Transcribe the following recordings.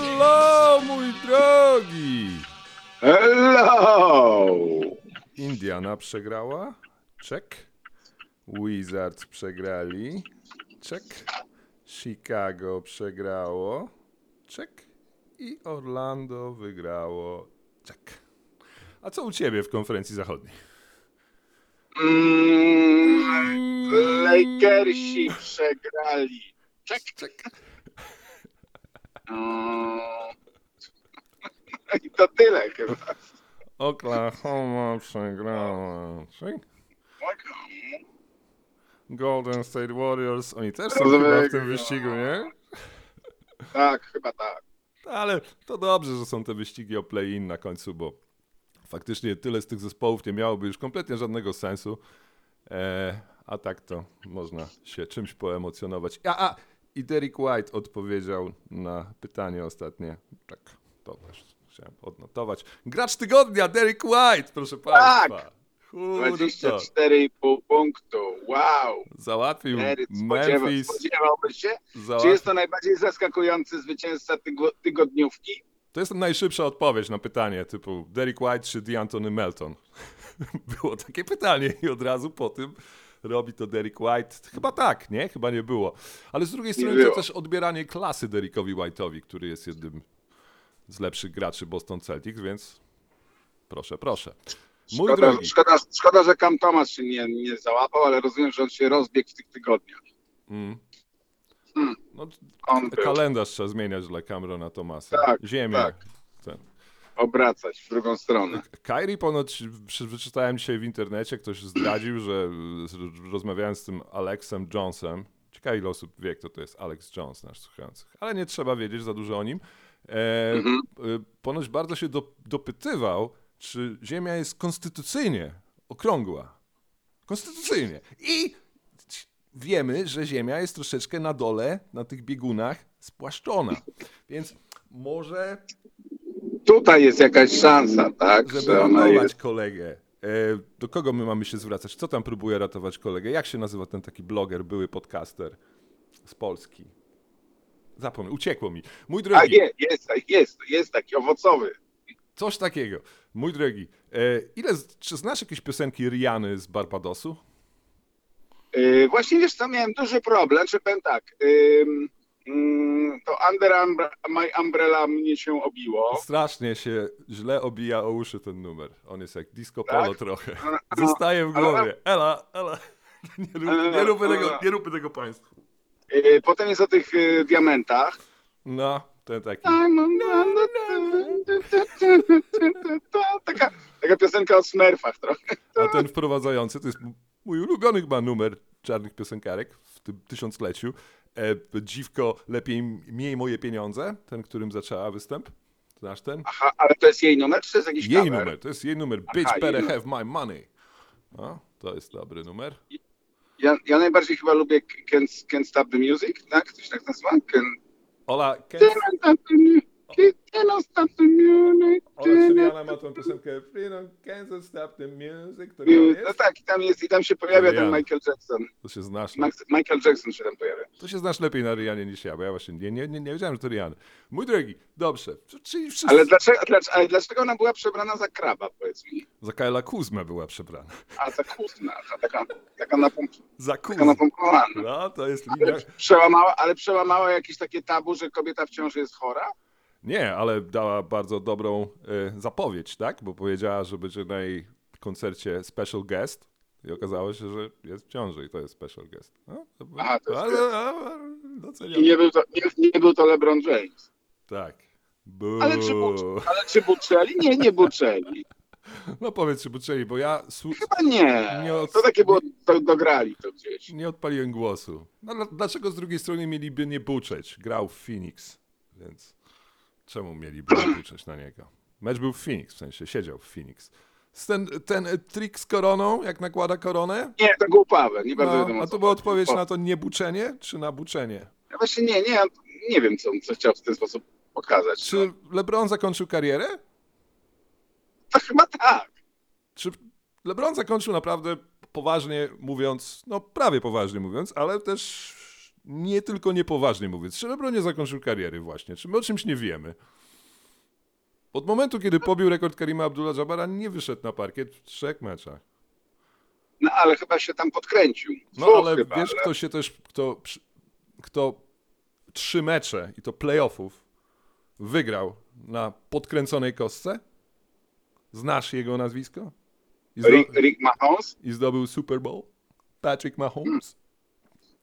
Hello, mój drogi! Hello! Indiana przegrała? Check. Wizards przegrali? Check. Chicago przegrało? Check. I Orlando wygrało? Check. A co u ciebie w konferencji zachodniej? Mm, Lakersi przegrali. Czek. Check. Mm. I to tyle chyba. Oklahoma przegrała? Check. Golden State Warriors, oni też są Rozumiem. chyba w tym wyścigu, nie? Tak, chyba tak. Ale to dobrze, że są te wyścigi o play-in na końcu, bo faktycznie tyle z tych zespołów nie miałoby już kompletnie żadnego sensu. E, a tak to można się czymś poemocjonować. A, a i Derek White odpowiedział na pytanie ostatnie. Tak, to też chciałem odnotować. Gracz tygodnia, Derek White, proszę Tak! Państwa. Kurde, 24,5 punktu. Wow! Załatwił spodziewa, Memphis. spodziewałbyś się? Czy Załatwił. jest to najbardziej zaskakujący zwycięzca tygo, tygodniówki? To jest najszybsza odpowiedź na pytanie typu Derek White czy DeAntony Melton. było takie pytanie i od razu po tym robi to Derek White. Chyba tak, nie? Chyba nie było. Ale z drugiej strony to też odbieranie klasy Derekowi White'owi, który jest jednym z lepszych graczy Boston Celtics, więc proszę, proszę. Mój Szkoda, drogi, szkoda, szkoda, że Cam Thomas się nie, nie załapał, ale rozumiem, że on się rozbiegł w tych tygodniach. mm. Hmm. no, kalendarz trzeba zmieniać dla Camerona Thomasa. Tak, Ziemia. tak. Ten. Obracać w drugą stronę. Kyrie ponoć, wyczytałem dzisiaj w internecie, ktoś zdradził, że rozmawiając z tym Alexem Jonesem, ciekawe ile osób wie, kto to jest Alex Jones, nasz słuchających, ale nie trzeba wiedzieć za dużo o nim. E, Mhm. y, ponoć bardzo się do, dopytywał, czy Ziemia jest konstytucyjnie okrągła. Konstytucyjnie. I wiemy, że Ziemia jest troszeczkę na dole, na tych biegunach, spłaszczona. Więc może Tutaj jest jakaś szansa, tak? żeby Że ona ratować jest. kolegę. E, do kogo my mamy się zwracać? Kto tam próbuje ratować kolegę? Jak się nazywa ten taki bloger, były podcaster z Polski? Zapomnę, uciekło mi. Mój A drogi, jest, jest, jest, jest taki owocowy. coś takiego. Mój drogi, e, ile, czy znasz jakieś piosenki Riany z Barbadosu? Yy, właśnie wiesz co, miałem duży problem, czy powiem tak. ym, mm, to Under Umbre- My Umbrella mnie się obiło. Strasznie się źle obija o uszy ten numer. On jest jak disco Tak? polo trochę. No, Zostaje w głowie. Ela, ela. Nie, rób, nie, róbmy tego, nie róbmy tego państwu. Yy, potem jest o tych yy, diamentach. No, ten taki. Taka, taka piosenka o smurfach trochę. A ten wprowadzający to jest mój ulubiony chyba numer czarnych piosenkarek w tym tysiącleciu. E, dziwko, lepiej miej moje pieniądze, ten, którym zaczęła występ. Znasz ten? Aha, ale to jest jej numer, czy to jest jakiś Jej numer, to jest jej numer. Bitch jej better numer. have my money. No, to jest dobry numer. Ja, ja najbardziej chyba lubię Can't, Can't Stop the Music, tak? Ktoś tak nazywa? Can, Ola, Ken, Can't Stop the Music. Can't Stop the Music. Ola Syriana ma tą piosenkę can't stop the music. To, No tak, i tam jest, i tam się pojawia ten Rihanna. Michael Jackson. to się znasz. Max, Michael Jackson się tam pojawia. To się znasz lepiej na Rianie niż ja, bo ja właśnie nie, nie, nie, nie wiedziałem, że to Rihanna. Mój drogi, dobrze. Czyli wszyscy... Ale dlaczego, dlaczego, ale dlaczego ona była przebrana za kraba, powiedz mi? Za Kyla Kuzmę była przebrana. A za ta taka, taka, napomp, Za taka Kuzmę. napompowana. No, to jest linia. Przełamała, ale przełamała jakieś takie tabu, że kobieta w ciąży jest chora? Nie, ale dała bardzo dobrą e, zapowiedź, tak? Bo powiedziała, że będzie na jej koncercie special guest i okazało się, że jest w ciąży i to jest special guest. No, to Aha, to jest ale-. I nie był to, nie, nie był to LeBron James. Tak. Bu. Ale czy, ale czy buczeli? Nie, nie buczeli. No powiedz, czy poczęli, bo ja Chyba nie. Nie od- To takie było, to, dograli to gdzieś. nie odpaliłem głosu. No, dla- dlaczego z drugiej strony mieliby nie buczeć? Grał w Phoenix, więc czemu mieliby buczeć na niego? Mecz był w Phoenix, w sensie siedział w Phoenix. Ten, ten trik z koroną, jak nakłada koronę? Nie, to głupawe, nie bardzo wiadomo. No, a co to była odpowiedź na to niebuczenie, czy na buczenie? Ja właśnie nie, nie, nie wiem, co co chciał w ten sposób pokazać. Czy LeBron zakończył karierę? To chyba tak. Czy LeBron zakończył naprawdę poważnie mówiąc, no prawie poważnie mówiąc, ale też nie tylko niepoważnie mówiąc. Czy LeBron nie zakończył kariery właśnie? Czy my o czymś nie wiemy? Od momentu, kiedy pobił rekord Karima Abdullah-Jabara, nie wyszedł na parkiet w trzech meczach. No ale chyba się tam podkręcił. No ale chyba, wiesz, ale- kto się też, kto, kto trzy mecze i to playoffów wygrał na podkręconej kostce? Znasz jego nazwisko? I, Rick, Rick Mahomes. i zdobył Super Bowl? Patrick Mahomes?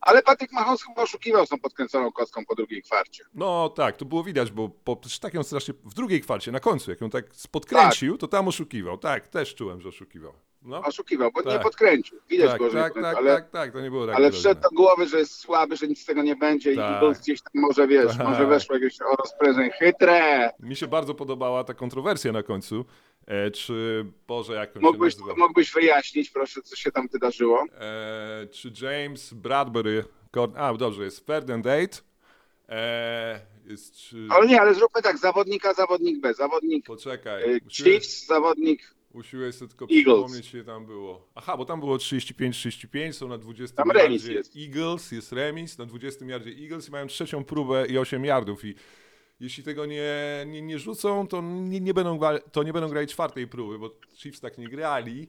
Ale Patrick Mahomes chyba oszukiwał z tą podkręconą kostką po drugiej kwarcie. No tak, to było widać, bo po, tak ją strasznie, w drugiej kwarcie, na końcu, jak ją tak podkręcił, to tam oszukiwał. Tak, też czułem, że oszukiwał. No, Oszukiwał, bo nie Tak. podkręcił. Widać tak, było, że nie tak, podkręcił, tak, ale, tak, tak, to nie było tak ale groźne. wszedł do głowy, że jest słaby, że nic z tego nie będzie Tak. i Eagles gdzieś tam może, wiesz, Tak. może weszło jakieś o rozprężenie. Chytre! Mi się bardzo podobała ta kontrowersja na końcu. E, czy, Boże, jak Mógłbyś, mógłbyś wyjaśnić, proszę, co się tam wydarzyło? E, czy James Bradbury, a dobrze, jest third and eight. E, jest, czy, Ale nie, ale zróbmy tak, zawodnika, zawodnik B, zawodnik poczekaj, y, usiłuję, Chiefs, zawodnik, usiłuję sobie tylko Eagles. przypomnieć, ile tam było. Aha, bo tam było 35-35, są na 20 Tam remis yardzie jest. Eagles, jest remis, na 20 yardzie Eagles i mają trzecią próbę i 8 yardów i jeśli tego nie, nie, nie rzucą, to nie, nie będą, to nie będą grali czwartej próby, bo Chiefs tak nie grali,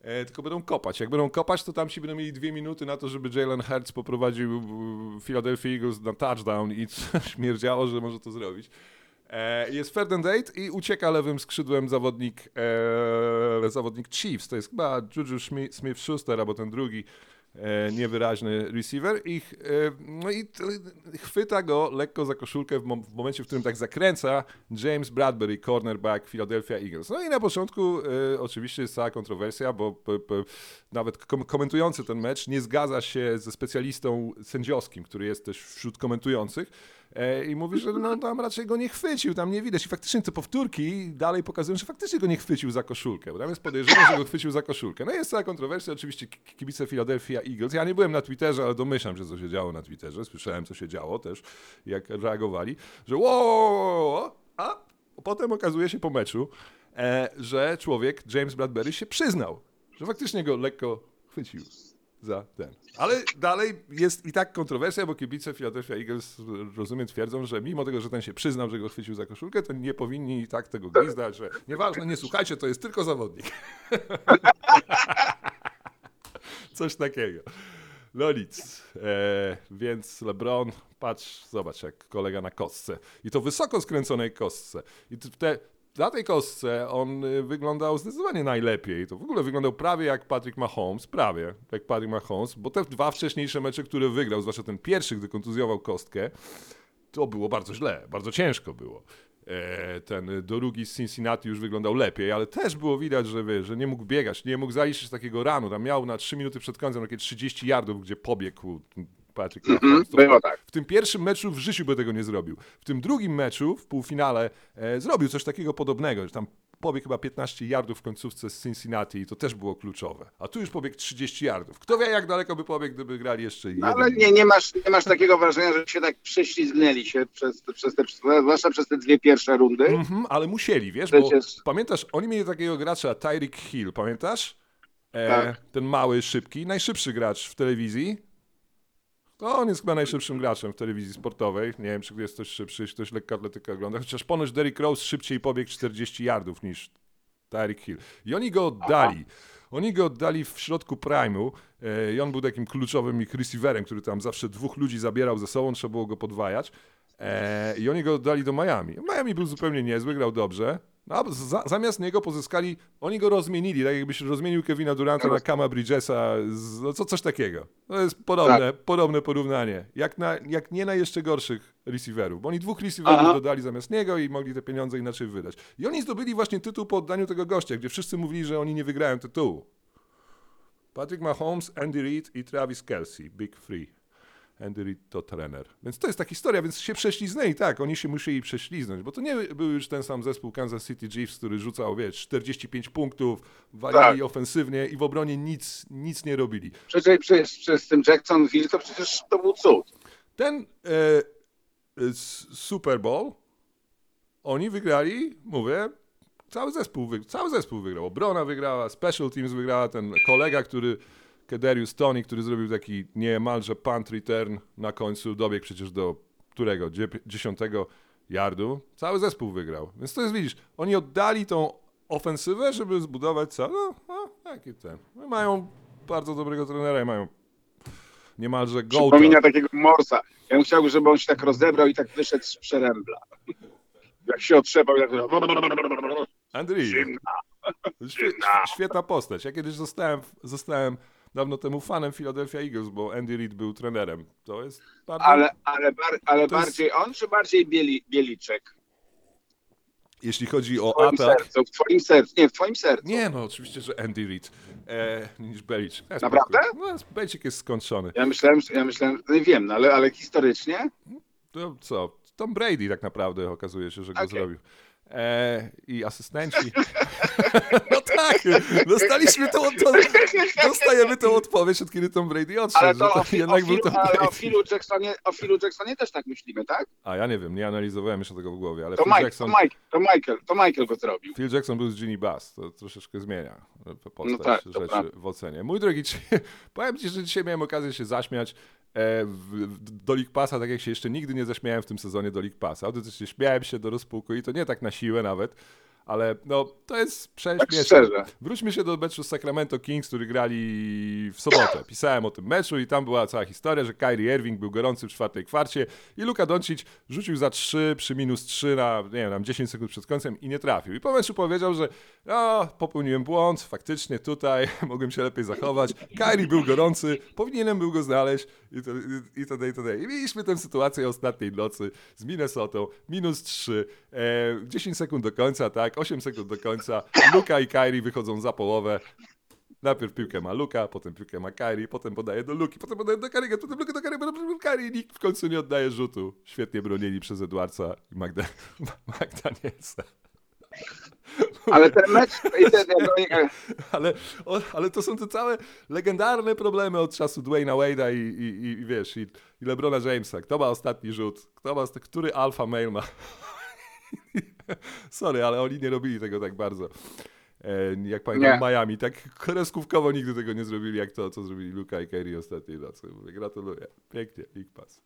e, tylko będą kopać. Jak będą kopać, to tam ci będą mieli dwie minuty na to, żeby Jalen Hurts poprowadził Philadelphia Eagles na touchdown i śmierdziało, że może to zrobić. E, jest third and eight i ucieka lewym skrzydłem zawodnik, e, zawodnik Chiefs. To jest chyba Juju Smith-Schuster albo ten drugi e, niewyraźny receiver. Ich, e, no i chwyta go lekko za koszulkę w, mom- w momencie, w którym tak zakręca James Bradbury, cornerback Philadelphia Eagles. No i na początku e, oczywiście jest cała kontrowersja, bo nawet kom- komentujący ten mecz nie zgadza się ze specjalistą sędziowskim, który jest też wśród komentujących. E, I mówi, że no, tam raczej go nie chwycił, tam nie widać. I faktycznie te powtórki dalej pokazują, że faktycznie go nie chwycił za koszulkę, bo tam jest podejrzenie, że go chwycił za koszulkę. No i jest cała kontrowersja, oczywiście ki- kibice Philadelphia Eagles. Ja nie byłem na Twitterze, ale domyślam się, co się działo na Twitterze. Słyszałem, co się działo też, jak reagowali, że wow, a potem okazuje się po meczu, e, że człowiek, James Bradbury, się przyznał, że faktycznie go lekko chwycił za ten. Ale dalej jest i tak kontrowersja, bo kibice Philadelphia Eagles, rozumiem, twierdzą, że mimo tego, że ten się przyznał, że go chwycił za koszulkę, to nie powinni i tak tego gwizdać, że nieważne, nie słuchajcie, to jest tylko zawodnik. Coś takiego. No nic. E, więc LeBron, patrz, zobacz, jak kolega na kostce. I to wysoko skręconej kostce. I te, na tej kostce on y, wyglądał zdecydowanie najlepiej. To w ogóle wyglądał prawie jak Patrick Mahomes, prawie jak Patrick Mahomes, bo te dwa wcześniejsze mecze, które wygrał, zwłaszcza ten pierwszy, gdy kontuzjował kostkę, to było bardzo źle, bardzo ciężko było. E, Ten drugi z Cincinnati już wyglądał lepiej, ale też było widać, że, wie, że nie mógł biegać, nie mógł zaliczyć takiego ranu. Tam miał na 3 minuty przed końcem takie 30 yardów, gdzie pobiegł Patrick Mahomes. To było tak. w tym pierwszym meczu w życiu by tego nie zrobił. W tym drugim meczu, w półfinale, e, zrobił coś takiego podobnego, że tam pobiegł chyba 15 yardów w końcówce z Cincinnati i to też było kluczowe. A tu już pobiegł 30 yardów. Kto wie, jak daleko by pobiegł, gdyby grali jeszcze No, jeden. ale nie, nie, masz, nie masz takiego wrażenia, że się tak prześlizgnęli się przez, przez te, zwłaszcza przez te dwie pierwsze rundy. Mhm, ale musieli, wiesz, Przecież- bo pamiętasz, oni mieli takiego gracza, Tyreek Hill, pamiętasz? E, Tak. Ten mały, szybki, najszybszy gracz w telewizji. To on jest chyba najszybszym graczem w telewizji sportowej. Nie wiem, czy jest ktoś szybszy, jeśli ktoś lekkoatletykę ogląda. Chociaż ponoć Derrick Rose szybciej pobiegł 40 yardów niż Tyreek Hill. I oni go oddali. Oni go oddali w środku prime'u e, i on był takim kluczowym ich receiverem, który tam zawsze dwóch ludzi zabierał ze sobą, trzeba było go podwajać. E, I oni go oddali do Miami. Miami był zupełnie niezły, grał dobrze. No, za, zamiast niego pozyskali, oni go rozmienili, tak jakbyś rozmienił Kevina Duranta na Kama Bridgesa, z, no, co, coś takiego. To jest podobne, podobne porównanie. Jak, na, jak nie na jeszcze gorszych receiverów, bo oni dwóch receiverów Aha. dodali zamiast niego i mogli te pieniądze inaczej wydać. I oni zdobyli właśnie tytuł po oddaniu tego gościa, gdzie wszyscy mówili, że oni nie wygrają tytułu. Patrick Mahomes, Andy Reid i Travis Kelsey, Big Free. Andy Reid to trener. Więc to jest ta historia, więc się prześliznęli, tak, oni się musieli prześliznąć, bo to nie był już ten sam zespół Kansas City Chiefs, który rzucał, wiesz, 45 punktów, walili Tak. ofensywnie i w obronie nic, nic nie robili. Przecież przez, przez tym Jacksonville to przecież to był cud. Ten e, e, Super Bowl oni wygrali, mówię, cały zespół, cały zespół wygrał. Obrona wygrała, Special Teams wygrała, ten kolega, który, Kederius Tony, który zrobił taki niemalże punt return na końcu, dobiegł przecież do którego? Dzie- Dziesiątego yardu. Cały zespół wygrał. Więc to jest, widzisz, oni oddali tą ofensywę, żeby zbudować cały, no, no taki ten. No, mają bardzo dobrego trenera i mają niemalże gołta. Przypomina takiego Morsa. Ja bym chciał, żeby on się tak rozebrał i tak wyszedł z przerębla. Jak się otrzepał, tak... Andrzej, Zimna. świe, świetna postać. Ja kiedyś zostałem, zostałem dawno temu fanem Philadelphia Eagles, bo Andy Reid był trenerem. To jest bardzo... Ale, ale, bar, ale To jest- bardziej on, czy bardziej Bieli, Bieliczek? Jeśli chodzi o atak... sercu, w twoim sercu. Nie, w twoim sercu. Nie, no oczywiście, że Andy Reid e, niż Belichick. Ja Naprawdę? No, Belichick jest skończony. Ja myślałem, ja myślałem, no nie wiem, no, ale, ale historycznie To co? Tom Brady tak naprawdę okazuje się, że go Okej. zrobił. E, I asystenci. no tak, dostaliśmy tą, dostajemy tą odpowiedź, od kiedy Tom Brady odszedł, Ale to o, Fi- o, Philu, ale o. Philu Jacksonie, o Philu Jacksonie też tak myślimy, tak? A ja nie wiem, nie analizowałem jeszcze tego w głowie, ale To, Phil Mike, Jackson, to, Mike, to, Michael, to Michael go zrobił. Phil Jackson był z Ginny Bass, to troszeczkę zmienia postać No tak, rzeczy w ocenie. Mój drogi, powiem Ci, że dzisiaj miałem okazję się zaśmiać do League Passa, tak jak się jeszcze nigdy nie zaśmiałem w tym sezonie do League Passa. Autentycznie śmiałem się do rozpuku i to nie tak na siłę nawet, ale no, to jest Tak prześmieszne. szczerze. Wróćmy się do meczu z Sacramento Kings, który grali w sobotę. Pisałem o tym meczu i tam była cała historia, że Kyrie Irving był gorący w czwartej kwarcie i Luka Doncic rzucił za 3 przy minus 3 na, nie wiem, tam 10 sekund przed końcem i nie trafił. I po meczu powiedział, że no, popełniłem błąd, faktycznie tutaj mogłem się lepiej zachować. Kyrie był gorący, powinienem był go znaleźć i to, i, i to, i to. I mieliśmy tę sytuację ostatniej nocy z Minnesotą, minus 3, e, 10 sekund do końca, tak, 8 sekund do końca. Luka i Kyrie wychodzą za połowę. Najpierw piłkę ma Luka, potem piłkę ma Kyrie, potem podaje do Luki, potem podaje do Kyriego, potem Luka do Kyriego, potem do Kyrie i nikt w końcu nie oddaje rzutu. Świetnie bronieni przez Edwardsa i Magda, Magdanielsa. Ale ten mecz... Ale, ale to są te całe legendarne problemy od czasu Dwayna Wade'a i, i, i, wiesz, i, i LeBrona Jamesa. Kto ma ostatni rzut? Kto ma, który alfa male ma? Sorry, ale oni nie robili tego tak bardzo. E, jak pamiętam Nie. Miami, tak kreskówkowo nigdy tego nie zrobili, jak to, co zrobili Luka i Kyrie ostatniej nocy. Gratuluję. Pięknie, Big Pass.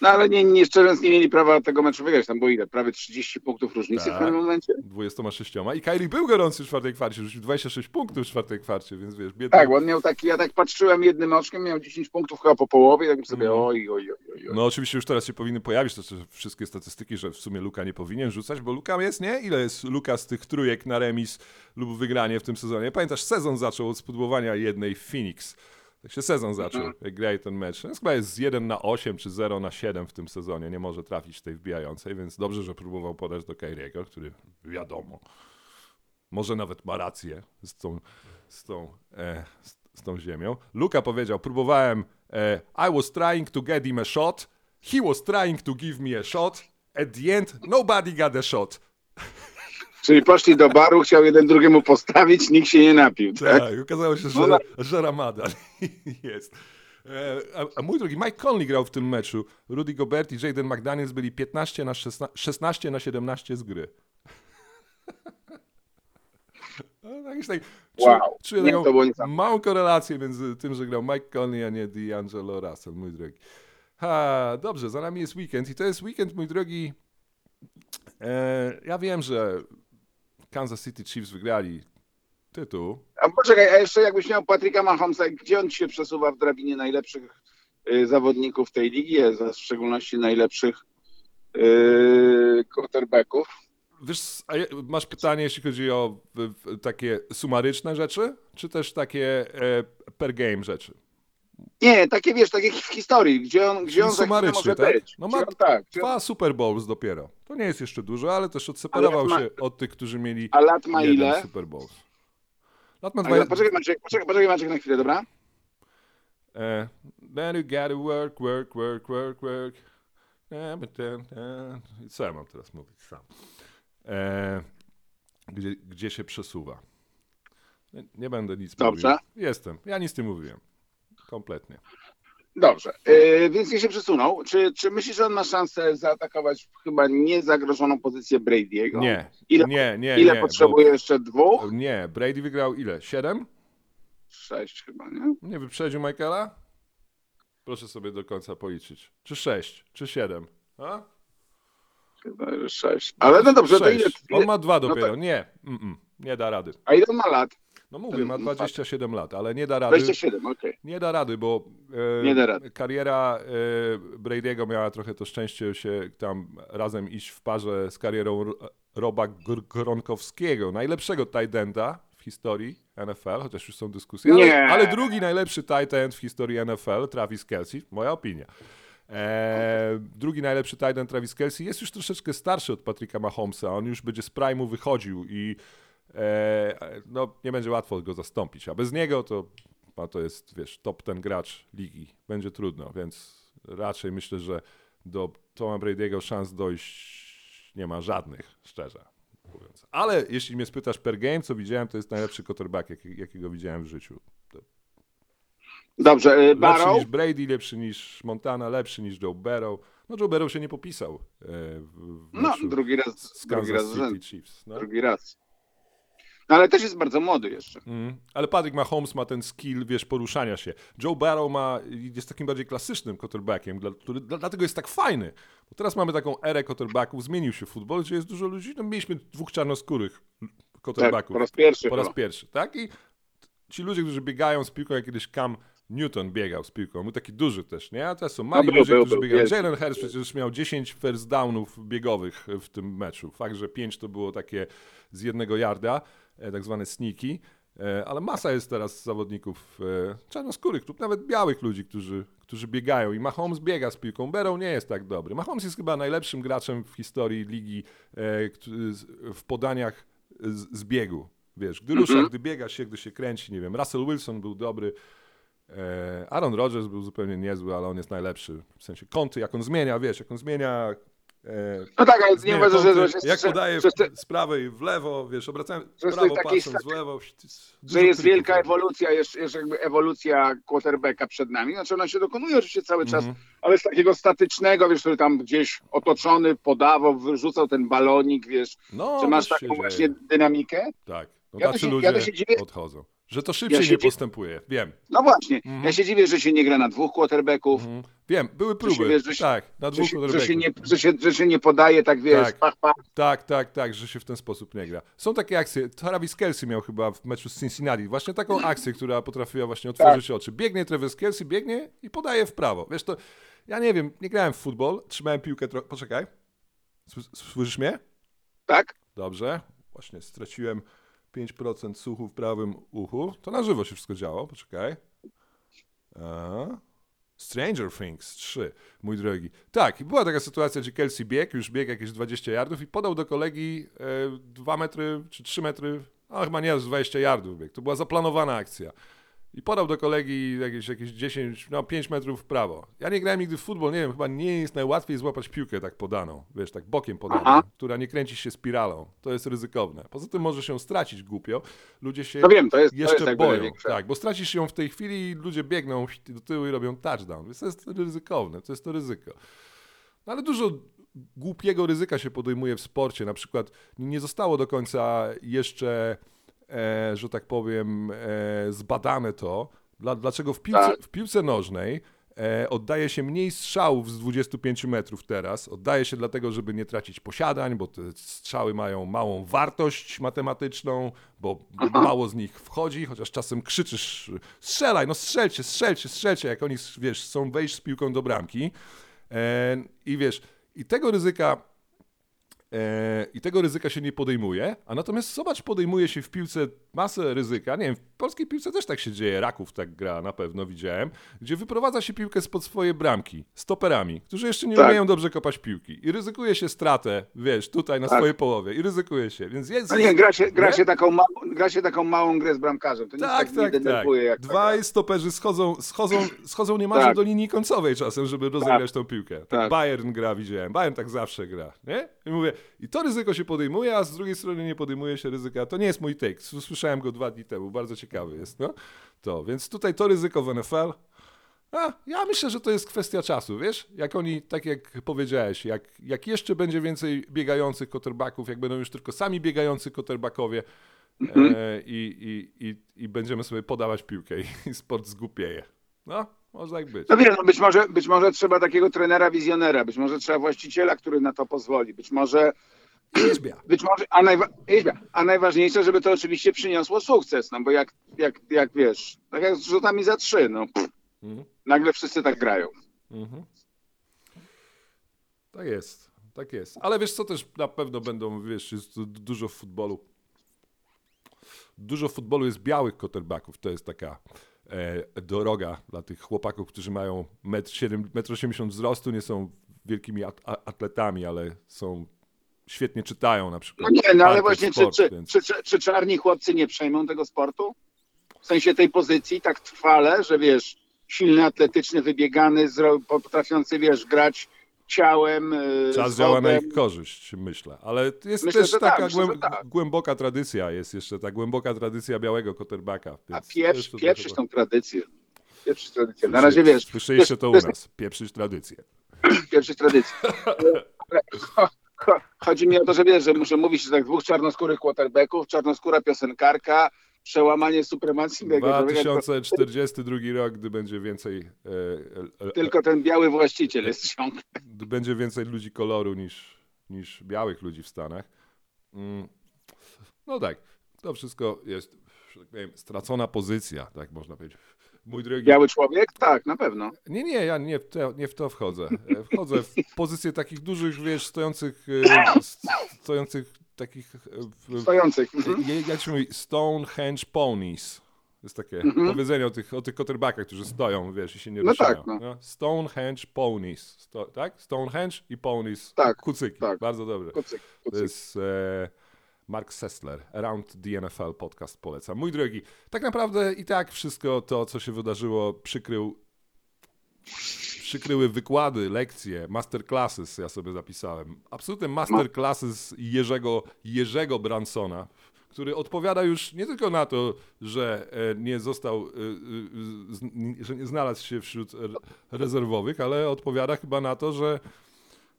No ale nie, nie szczerze nie mieli prawa tego meczu wygrać. Tam było ile? Prawie 30 punktów różnicy Tak. w pewnym momencie? 26. I Kyrie był gorący w czwartej kwarcie, rzucił 26 punktów w czwartej kwarcie, więc wiesz, biedny... Tak, on miał taki, ja tak patrzyłem jednym oczkiem, miał 10 punktów chyba po połowie, tak sobie Mhm. oj, oj, oj, oj. No oczywiście już teraz się powinny pojawić te wszystkie statystyki, że w sumie Luka nie powinien rzucać, bo Luka jest, nie? Ile jest Luka z tych trójek na remis lub wygranie w tym sezonie? Pamiętasz, sezon zaczął od spudłowania jednej Phoenix. Tak się sezon zaczął, jak grali ten mecz. Więc chyba jest z 1 na 8 czy 0 na 7 w tym sezonie. Nie może trafić tej wbijającej, więc dobrze, że próbował podać do Kyriego, który wiadomo, może nawet ma rację z tą, z tą, e, z, z tą ziemią. Luka powiedział, próbowałem, e, I was trying to get him a shot, he was trying to give me a shot, at the end nobody got a shot. Czyli poszli do baru, chciał jeden drugiemu postawić, nikt się nie napił, tak? Tak, okazało się, że, No na- że Ramadan jest. E, A, a mój drogi, Mike Conley grał w tym meczu. Rudy Gobert i Jaden McDaniels byli 15 na 16, 16 na 17 z gry. No, tak, tak, Wow. czuję taką małą korelację między tym, że grał Mike Conley, a nie D'Angelo Russell, mój drogi. Ha, dobrze, za nami jest weekend i to jest weekend, mój drogi. E, ja wiem, że Kansas City Chiefs wygrali tytuł, A poczekaj, a jeszcze jakbyś miał Patryka Mahomesa, gdzie on się przesuwa w drabinie najlepszych y, zawodników tej ligi, a w szczególności najlepszych y, quarterbacków? Wiesz, masz pytanie, jeśli chodzi o takie sumaryczne rzeczy, czy też takie e, per game rzeczy? Nie, takie wiesz, takie w historii, gdzie on, gdzie on chwilę sumarycznie, może tak? być. No ma on, tak, gdzie on, Dwa Super Bowls dopiero. To nie jest jeszcze dużo, ale też odseparował ma- się od tych, którzy mieli a lat ma ile? Super Bowls. Lat ma Ale dwa... poczekaj Maciek, poczekaj, poczekaj Maciek na chwilę, dobra? E, then you gotta work, work, work, work, work. E, i Co ja mam teraz mówić sam? E, gdzie, gdzie się przesuwa? Nie, nie będę nic Dobrze. mówił. Jestem. Ja nic nie mówiłem. Kompletnie. Dobrze, yy, więc nie się przesunął. Czy, czy myślisz, że on ma szansę zaatakować chyba niezagrożoną pozycję Brady'ego? Nie, Ile, nie, nie, ile nie. potrzebuje jeszcze? Dwóch? Bo, nie, Brady wygrał ile? Siedem? Sześć chyba, nie? Nie wyprzedził Michaela? Proszę sobie do końca policzyć. Czy sześć, czy siedem? A? Chyba że sześć. Ale no dobrze, to ile, Sześć. On ma dwa no dopiero. to- Nie, mm-mm, nie da rady. A ile on ma lat? No mówię, ma Ten- 27 lat, ale nie da rady. 27, okej. Nie da rady, bo e, Nie da rady. kariera e, Brady'ego miała trochę to szczęście się tam razem iść w parze z karierą Ro- Roba Gr- Gronkowskiego, najlepszego tight enda w historii NFL, chociaż już są dyskusje, ale, Nie. ale drugi najlepszy tight end w historii NFL, Travis Kelsey, moja opinia. E, drugi najlepszy tight end Travis Kelsey jest już troszeczkę starszy od Patricka Mahomesa, on już będzie z prime'u wychodził i no, nie będzie łatwo go zastąpić, a bez niego to, a to jest, wiesz, top ten gracz ligi, będzie trudno, więc raczej myślę, że do Toma Brady'ego szans dojść nie ma żadnych, szczerze mówiąc. Ale jeśli mnie spytasz per game, co widziałem, to jest najlepszy quarterback, jaki, jakiego widziałem w życiu. To Dobrze, Lepszy Barrow? niż Brady, lepszy niż Montana, lepszy niż Joe Barrow. No Joe Barrow się nie popisał e, w, w No, drugi raz, z drugi raz, City Chiefs. No. drugi raz. No ale też jest bardzo młody jeszcze. Mm. Ale Patrick Mahomes ma ten skill, wiesz, poruszania się. Joe Barrow ma, jest takim bardziej klasycznym quarterbackiem, dla, który, dla, dlatego jest tak fajny. Bo teraz mamy taką erę quarterbacków, zmienił się futbol, gdzie jest dużo ludzi, no mieliśmy dwóch czarnoskórych Tak, quarterbacków. po raz pierwszy. Po raz pierwszy, tak? I ci ludzie, którzy biegają z piłką, jak kiedyś Cam Newton biegał z piłką, był taki duży też, nie? A teraz są mali No był, ludzie, był, którzy był, biegają. Jalen Hurts przecież miał 10 first downów biegowych w tym meczu. Fakt, że 5 to było takie z jednego yarda, tak zwane sneaky, e, ale masa jest teraz zawodników e, czarnoskórych lub nawet białych ludzi, którzy, którzy biegają i Mahomes biega z piłką. Barrow nie jest tak dobry. Mahomes jest chyba najlepszym graczem w historii ligi e, w podaniach z, z biegu. Wiesz, gdy rusza, gdy biega się, gdy się kręci, nie wiem, Russell Wilson był dobry, e, Aaron Rodgers był zupełnie niezły, ale on jest najlepszy. W sensie kąty, jak on zmienia, wiesz, jak on zmienia... E, No tak, ale nie uważasz, że, że, jak że, z prawej w lewo, wiesz, obracałem w że prawo, patrząc w lewo. że jest wielka ewolucja, jest, jest jakby ewolucja quarterbacka przed nami. Znaczy ona się dokonuje oczywiście cały czas, Mhm. ale z takiego statycznego, wiesz, który tam gdzieś otoczony, podawał, wyrzucał ten balonik, wiesz, No, czy masz taką dzieje. właśnie dynamikę? Tak, no Ja tacy ludzie ja dziwię- odchodzą. Że to szybciej Ja nie postępuje, wiem. No właśnie, Mhm. ja się dziwię, że się nie gra na dwóch quarterbacków, Mhm. Wiem, były Że próby, wiesz, że się- tak, na że, dwóch się, że, się nie, że, się, że się nie podaje tak, wiesz, Tak. pach, pach. Tak, tak, tak, że się w ten sposób nie gra. Są takie akcje. Travis Kelsey miał chyba w meczu z Cincinnati właśnie taką akcję, która potrafiła właśnie otworzyć Tak. oczy. Biegnie Travis Kelsey, biegnie i podaje w prawo. Wiesz to, ja nie wiem, nie grałem w futbol, trzymałem piłkę trochę. Poczekaj. Słys- Słyszysz mnie? Tak? Dobrze. Właśnie straciłem 5% słuchu w prawym uchu. To na żywo się wszystko działo. Poczekaj. A. Stranger Things 3, mój drogi. Tak, była taka sytuacja, gdzie Kelsey biegł, już biegł jakieś 20 yardów i podał do kolegi e, 2 metry czy 3 metry, no chyba nie, z 20 yardów biegł. To była zaplanowana akcja. I podał do kolegi jakieś, jakieś 10, no 5 metrów w prawo. Ja nie grałem nigdy w futbol, nie wiem, chyba nie jest najłatwiej złapać piłkę tak podaną, wiesz, tak bokiem podaną, Aha. która nie kręci się spiralą. To jest ryzykowne. Poza tym może się stracić głupio. Ludzie się No wiem, to jest, to jeszcze jest jakby boją. Tak, bo stracisz ją w tej chwili i ludzie biegną do tyłu i robią touchdown. Więc to jest ryzykowne, to jest to ryzyko. No ale dużo głupiego ryzyka się podejmuje w sporcie. Na przykład nie zostało do końca jeszcze, e, że tak powiem, e, zbadane to, dla, dlaczego w piłce, Tak. w piłce nożnej e, oddaje się mniej strzałów z 25 metrów teraz. Oddaje się dlatego, żeby nie tracić posiadań, bo te strzały mają małą wartość matematyczną, bo mało z nich wchodzi, chociaż czasem krzyczysz strzelaj, no strzelcie, strzelcie, strzelcie, jak oni, wiesz, chcą wejść z piłką do bramki. E, I wiesz, i tego ryzyka I tego ryzyka się nie podejmuje, a natomiast zobacz, podejmuje się w piłce masę ryzyka. Nie wiem, w polskiej piłce też tak się dzieje, Raków tak gra, na pewno widziałem, gdzie wyprowadza się piłkę spod swoje bramki, stoperami, którzy jeszcze nie Tak. umieją dobrze kopać piłki. I ryzykuje się stratę, wiesz, tutaj na Tak. swojej połowie. I ryzykuje się, więc jest... No nie, gra się, gra, nie? się taką małą, gra się taką małą grę z bramkarzem. To nic Tak, tak, tak, tak. jak Dwaj stoperzy schodzą, schodzą, schodzą niemalże Tak. do linii końcowej czasem, żeby rozegrać tą piłkę. Tak, Tak. Bayern gra, widziałem. Bayern tak zawsze gra, nie? I mówię, i to ryzyko się podejmuje, a z drugiej strony nie podejmuje się ryzyka. To nie jest mój take. Słyszałem go dwa dni temu, bardzo ciekawy jest, no. To, więc tutaj to ryzyko w NFL A, ja myślę, że to jest kwestia czasu, wiesz? Jak oni, tak jak powiedziałeś, jak, jak jeszcze będzie więcej biegających quarterbacków, jak będą już tylko sami biegający quarterbackowie e, i, i, i, i będziemy sobie podawać piłkę i, sport zgłupieje. No, może tak być. No wiesz, no być, może, być może trzeba takiego trenera wizjonera, być może trzeba właściciela, który na to pozwoli, być może, Liczbia. być może a, najwa, Jeźbia, a najważniejsze, żeby to oczywiście przyniosło sukces, no bo jak, jak, jak wiesz, tak jak z rzutami za trzy, no pff, Mhm. nagle wszyscy tak grają. Mhm. Tak jest, tak jest. Ale wiesz co, też na pewno będą, wiesz, jest dużo futbolu. Dużo futbolu jest białych quarterbacków. To jest taka droga dla tych chłopaków, którzy mają 1,80 m wzrostu, nie są wielkimi atletami, ale są świetnie czytają na No przykład. nie, no ale właśnie, czy, Sport, czy, więc- czy, czy, czy czarni chłopcy nie przejmą tego sportu? W sensie tej pozycji tak trwale, że wiesz, silny, atletyczny, wybiegany, potrafiący, wiesz, grać ciałem, yy, Czas działa na ich korzyść, myślę. Ale jest Myślę, też że tak, taka myślę, głęb- tak. głęboka tradycja, jest jeszcze ta głęboka tradycja białego quarterbacka. A pieprz, pieprzysz tą tradycję. Pieprzysz tradycję. Na razie wiesz, Słyszeliście to u nas. Pieprzyć tradycję. pieprzysz tradycję. Chodzi mi o to, że wiesz, że muszę mówić, że tak dwóch czarnoskórych quarterbacków, czarnoskóra piosenkarka, przełamanie supremacji tylko- 2042 rok, gdy będzie więcej e, e, e, tylko ten biały właściciel jest ciągle. gdy będzie więcej ludzi koloru niż, niż białych ludzi w Stanach. Mm. No tak, to wszystko jest, tak powiem, stracona pozycja, tak można powiedzieć. Mój drogi, Biały człowiek? Tak, na pewno. Nie, nie, ja nie w, te, nie w to wchodzę. Wchodzę w pozycję takich dużych, wiesz, stojących, stojących takich, e, Stojących. Mhm. je- jak się mówi, Stonehenge ponies. To jest takie powiedzenie o tych, o tych koterbakach, którzy stoją, wiesz, i się nie Mhm. No ruszają. tak, no. no. Stonehenge ponies, Sto, tak? Stonehenge i ponies, Tak, kucyki, tak. bardzo dobrze. Kucyk, To kucyk. jest e, Mark Sessler, Around the NFL podcast polecam. Mój drogi, tak naprawdę i tak wszystko to, co się wydarzyło, przykrył przykryły wykłady, lekcje, masterclasses, ja sobie zapisałem. Absolutne masterclasses Jerzego, Jerzego Bransona, który odpowiada już nie tylko na to, że e, nie został, e, e, że nie znalazł się wśród re- rezerwowych, ale odpowiada chyba na to, że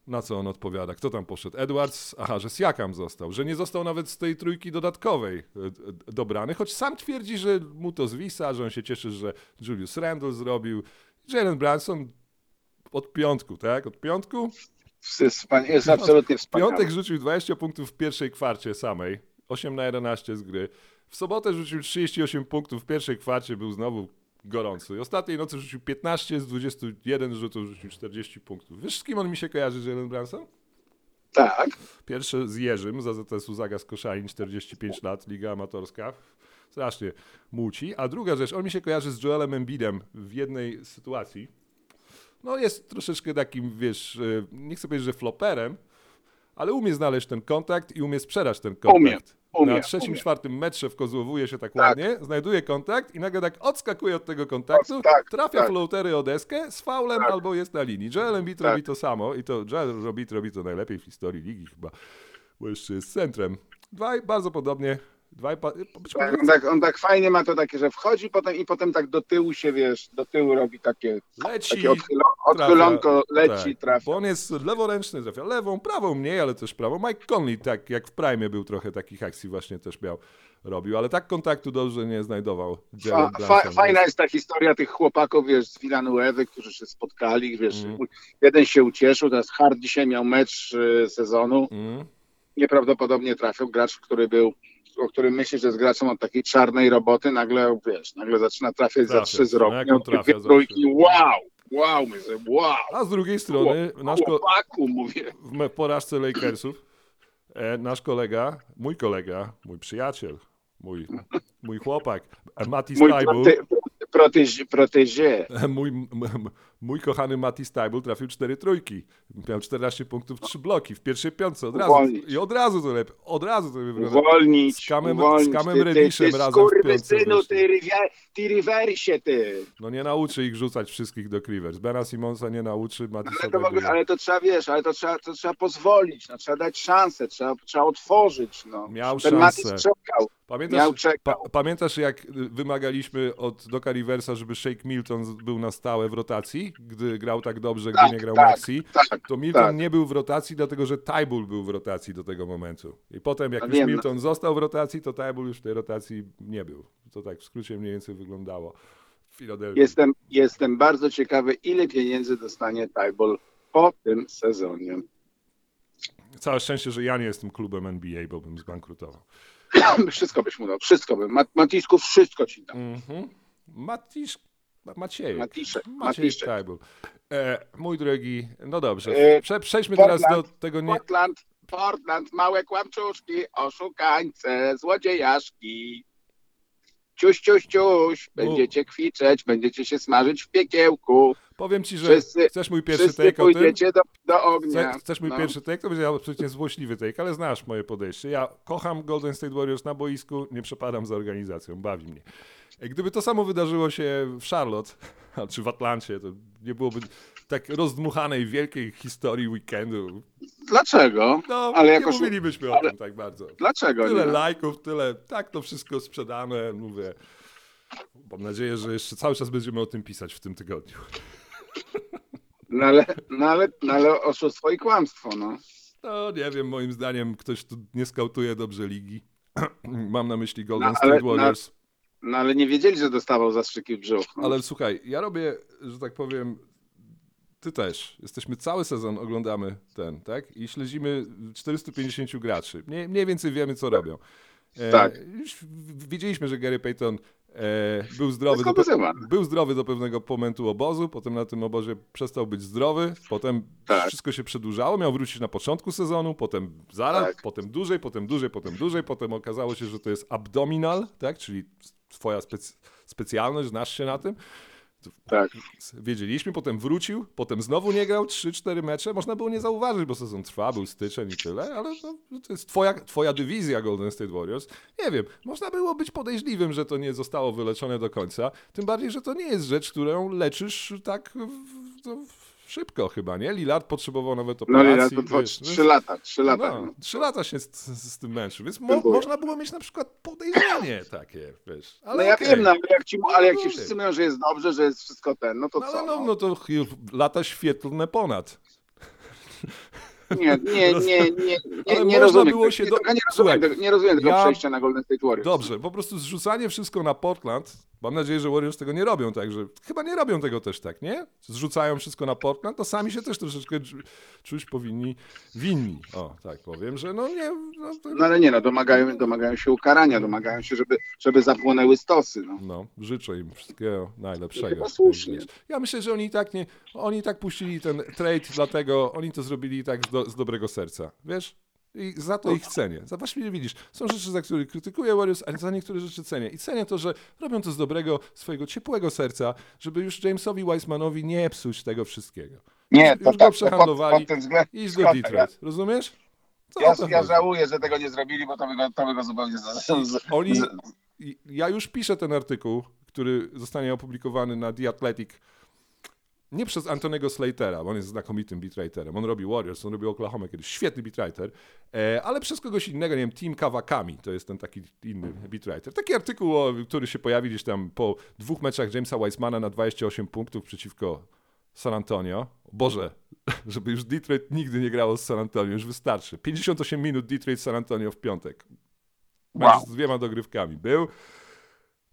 na co on odpowiada? Kto tam poszedł? Edwards? Aha, że Siakam został. Że nie został nawet z tej trójki dodatkowej dobrany, choć sam twierdzi, że mu to zwisa, że on się cieszy, że Julius Randle zrobił. Jalen Branson od piątku, tak? Od piątku? Jest, jest absolutnie wspaniały. Piątek rzucił 20 punktów w pierwszej kwarcie samej, 8 na 11 z gry. W sobotę rzucił 38 punktów w pierwszej kwarcie, był znowu gorący. Ostatniej nocy rzucił 15 z 21 rzutów, rzucił 40 punktów. Wiesz, z kim on mi się kojarzy, Jalen Branson? Tak. Pierwszy z Jerzym, z AZS-u Zagas Koszalin, 45 lat, liga amatorska. Strasznie muci. A druga rzecz, on mi się kojarzy z Joelem Embidem w jednej sytuacji. No jest troszeczkę takim, wiesz, e, nie chcę powiedzieć, że floperem, ale umie znaleźć ten kontakt i umie sprzedać ten kontakt. Umie, umie, Na trzecim, umie. czwartym metrze wkozłowuje się tak, Tak. ładnie, znajduje kontakt i nagle tak odskakuje od tego kontaktu, Tak, trafia tak. floatery o deskę z faulem Tak. albo jest na linii. Joel Embiid Tak. robi to samo i to Joel Embiid robi to najlepiej w historii ligi chyba, bo jeszcze jest centrem. Dwaj bardzo podobnie, dwaj, pa- może Tak, on, tak, on tak fajnie ma to takie, że wchodzi potem i potem tak do tyłu się, wiesz, do tyłu robi takie, leci, takie odchylo, odchylonko, trafia. leci, tak, trafia. Bo on jest leworęczny, trafia lewą, prawą mniej, ale też prawą. Mike Conley, tak jak w Prime był trochę takich akcji właśnie też miał, robił, ale tak kontaktu dobrze nie znajdował Fa, fa, fajna jest ta historia tych chłopaków, wiesz, z Villanuewy, którzy się spotkali, wiesz, Mm. jeden się ucieszył, teraz Hard dzisiaj miał mecz y, sezonu, Mm. nieprawdopodobnie trafił gracz, który był, o którym myśli, że jest graczem od takiej czarnej roboty, nagle, wiesz, nagle zaczyna trafiać za trzy z roku, No trafia trójki, trzy? wow, wow, myślę, wow, A z drugiej strony nasz chłopaku, mówię. w porażce Lakersów e, nasz kolega, mój kolega, mój przyjaciel, mój, mój chłopak, e, Mati Mój Stajbul, prote, mój, mój kochany Mati Stajbul trafił cztery trójki. Miał 14 punktów, trzy bloki w pierwszej piątce od razu. Uwolnić. I od razu to lepiej. Od razu to wygląda. Uwolnić, Z Kamem- uwolnić. z Kamem ty, ty, razem w piątce ty, riwie- ty ty. No nie nauczy ich rzucać wszystkich do Clippers. Bena Simonsa nie nauczy, Ale Matisowi to, w ogóle, ale to trzeba, wiesz, ale to trzeba, to trzeba pozwolić, no, trzeba dać szansę, trzeba, trzeba otworzyć. No. Miał Ten szansę. czekał. Pamiętasz, pa, pamiętasz, jak wymagaliśmy od Doka Riversa, żeby Shake Milton był na stałe w rotacji, gdy grał tak dobrze, gdy Tak, nie grał tak, Maxi? Tak, To Milton tak. nie był w rotacji, dlatego że Tybull był w rotacji do tego momentu. I potem, jak No już wiem, no. Milton został w rotacji, to Tybull już w tej rotacji nie był. To tak w skrócie mniej więcej wyglądało w Filadelfii. Jestem, jestem bardzo ciekawy, ile pieniędzy dostanie Tyball po tym sezonie. Całe szczęście, że ja nie jestem klubem NBA, bo bym zbankrutował. Wszystko byś mu dał, wszystko bym. Mat, Matisku, wszystko ci. Mhm. Matisz, Ma- Maciejek. Matiszek, Maciej Matiszek. Tajbul. E, mój drogi, no dobrze, E, Prze, przejdźmy teraz do tego nie... Portland, Portland, małe kłamczuszki, oszukańce, złodziejaszki. Ciuś, ciuś, ciuś, będziecie kwiczeć, będziecie się smażyć w piekiełku. Powiem ci, że Wszyscy- chcesz mój pierwszy take pójdziecie do, do ognia. Chce, chcesz mój No. pierwszy take? To będzie absolutnie złośliwy take, ale znasz moje podejście. Ja kocham Golden State Warriors na boisku, nie przepadam za organizacją, bawi mnie. Gdyby to samo wydarzyło się w Charlotte, czy w Atlancie, to nie byłoby tak rozdmuchanej wielkiej historii weekendu. Dlaczego? No, Ale nie jakoś- mówilibyśmy o ale- tym tak bardzo. Dlaczego Tyle nie? lajków, tyle, tak to wszystko sprzedane, mówię. Mam nadzieję, że jeszcze cały czas będziemy o tym pisać w tym tygodniu. No ale, no ale, no ale oszustwo i kłamstwo, no. No nie wiem, moim zdaniem ktoś tu nie skautuje dobrze ligi. Mam na myśli Golden No, ale- State Warriors. No ale nie wiedzieli, że dostawał zastrzyki w brzuch. No. Ale słuchaj, ja robię, że tak powiem, ty też. Jesteśmy cały sezon, oglądamy ten, tak? I śledzimy 450 graczy. Mniej, mniej więcej wiemy, co robią. E, Tak. Już wiedzieliśmy, że Gary Payton e, był zdrowy. Do, był zdrowy do pewnego momentu obozu, potem na tym obozie przestał być zdrowy, potem Tak. wszystko się przedłużało, miał wrócić na początku sezonu, potem zaraz, Tak. potem dłużej, potem dłużej, potem dłużej, potem okazało się, że to jest abdominal, tak? Czyli twoja spec- specjalność, znasz się na tym. Tak. Wiedzieliśmy, potem wrócił, potem znowu nie grał 3-4 mecze. Można było nie zauważyć, bo sezon trwa, był styczeń i tyle, ale no, to jest twoja, twoja dywizja Golden State Warriors. Nie wiem, można było być podejrzliwym, że to nie zostało wyleczone do końca. Tym bardziej, że to nie jest rzecz, którą leczysz tak w, to szybko chyba, nie? Lillard potrzebował nawet No operacji. ale to dwa, trzy lata, trzy lata. no, No. trzy lata się z, z, z tym męczył, więc mo, można było mieć na przykład podejrzenie takie, wiesz. Ale No ja okej. wiem, no, ale jak ci, ale jak ci No, wszyscy mówią, że jest dobrze, że jest wszystko ten, no to No, co? no, no? no to lata świetlne ponad. Nie, nie, nie, nie, nie, nie można rozumiem. było się nie, do- nie rozumiem, tego, nie rozumiem tego ja- przejścia na Golden State Warriors. Dobrze, po prostu zrzucanie wszystko na Portland. Mam nadzieję, że Warriors tego nie robią tak, że chyba nie robią tego też tak, nie? Zrzucają wszystko na Portland, to sami się też troszeczkę czu- czuć powinni winni. O, tak powiem, że no nie. No, to, No ale nie, no domagają, domagają się ukarania, domagają się, żeby, żeby zapłonęły stosy. No. no, życzę im wszystkiego najlepszego. Chyba słusznie. Ja myślę, że oni i tak nie. Oni i tak puścili ten trade, dlatego oni to zrobili tak z, do, z dobrego serca. Wiesz? I za to ich cenię. Za właśnie widzisz, są rzeczy, za które krytykuję Warriors, ale za niektóre rzeczy cenię. I cenię to, że robią to z dobrego, swojego ciepłego serca, żeby już Jamesowi Weissmanowi nie psuć tego wszystkiego. Nie, Już to go tak, pod, przehandlowali. pod tym względem. Idź do Detroit, rozumiesz? Co Ja, ja żałuję, że tego nie zrobili, bo to by go, to by go zupełnie z, Oni, ja już piszę ten artykuł, który zostanie opublikowany na The Athletic. Nie przez Antonego Slatera, bo on jest znakomitym beatwriterem. On robi Warriors, on robi Oklahoma kiedyś, świetny beatwriter, e, ale przez kogoś innego, nie wiem, Team Kawakami, to jest ten taki inny beatwriter. Taki artykuł, który się pojawi gdzieś tam po dwóch meczach Jamesa Weissmana na 28 punktów przeciwko San Antonio. Boże, żeby już Detroit nigdy nie grało z San Antonio, już wystarczy. 58 minut Detroit San Antonio w piątek. Mecz Wow. z dwiema dogrywkami był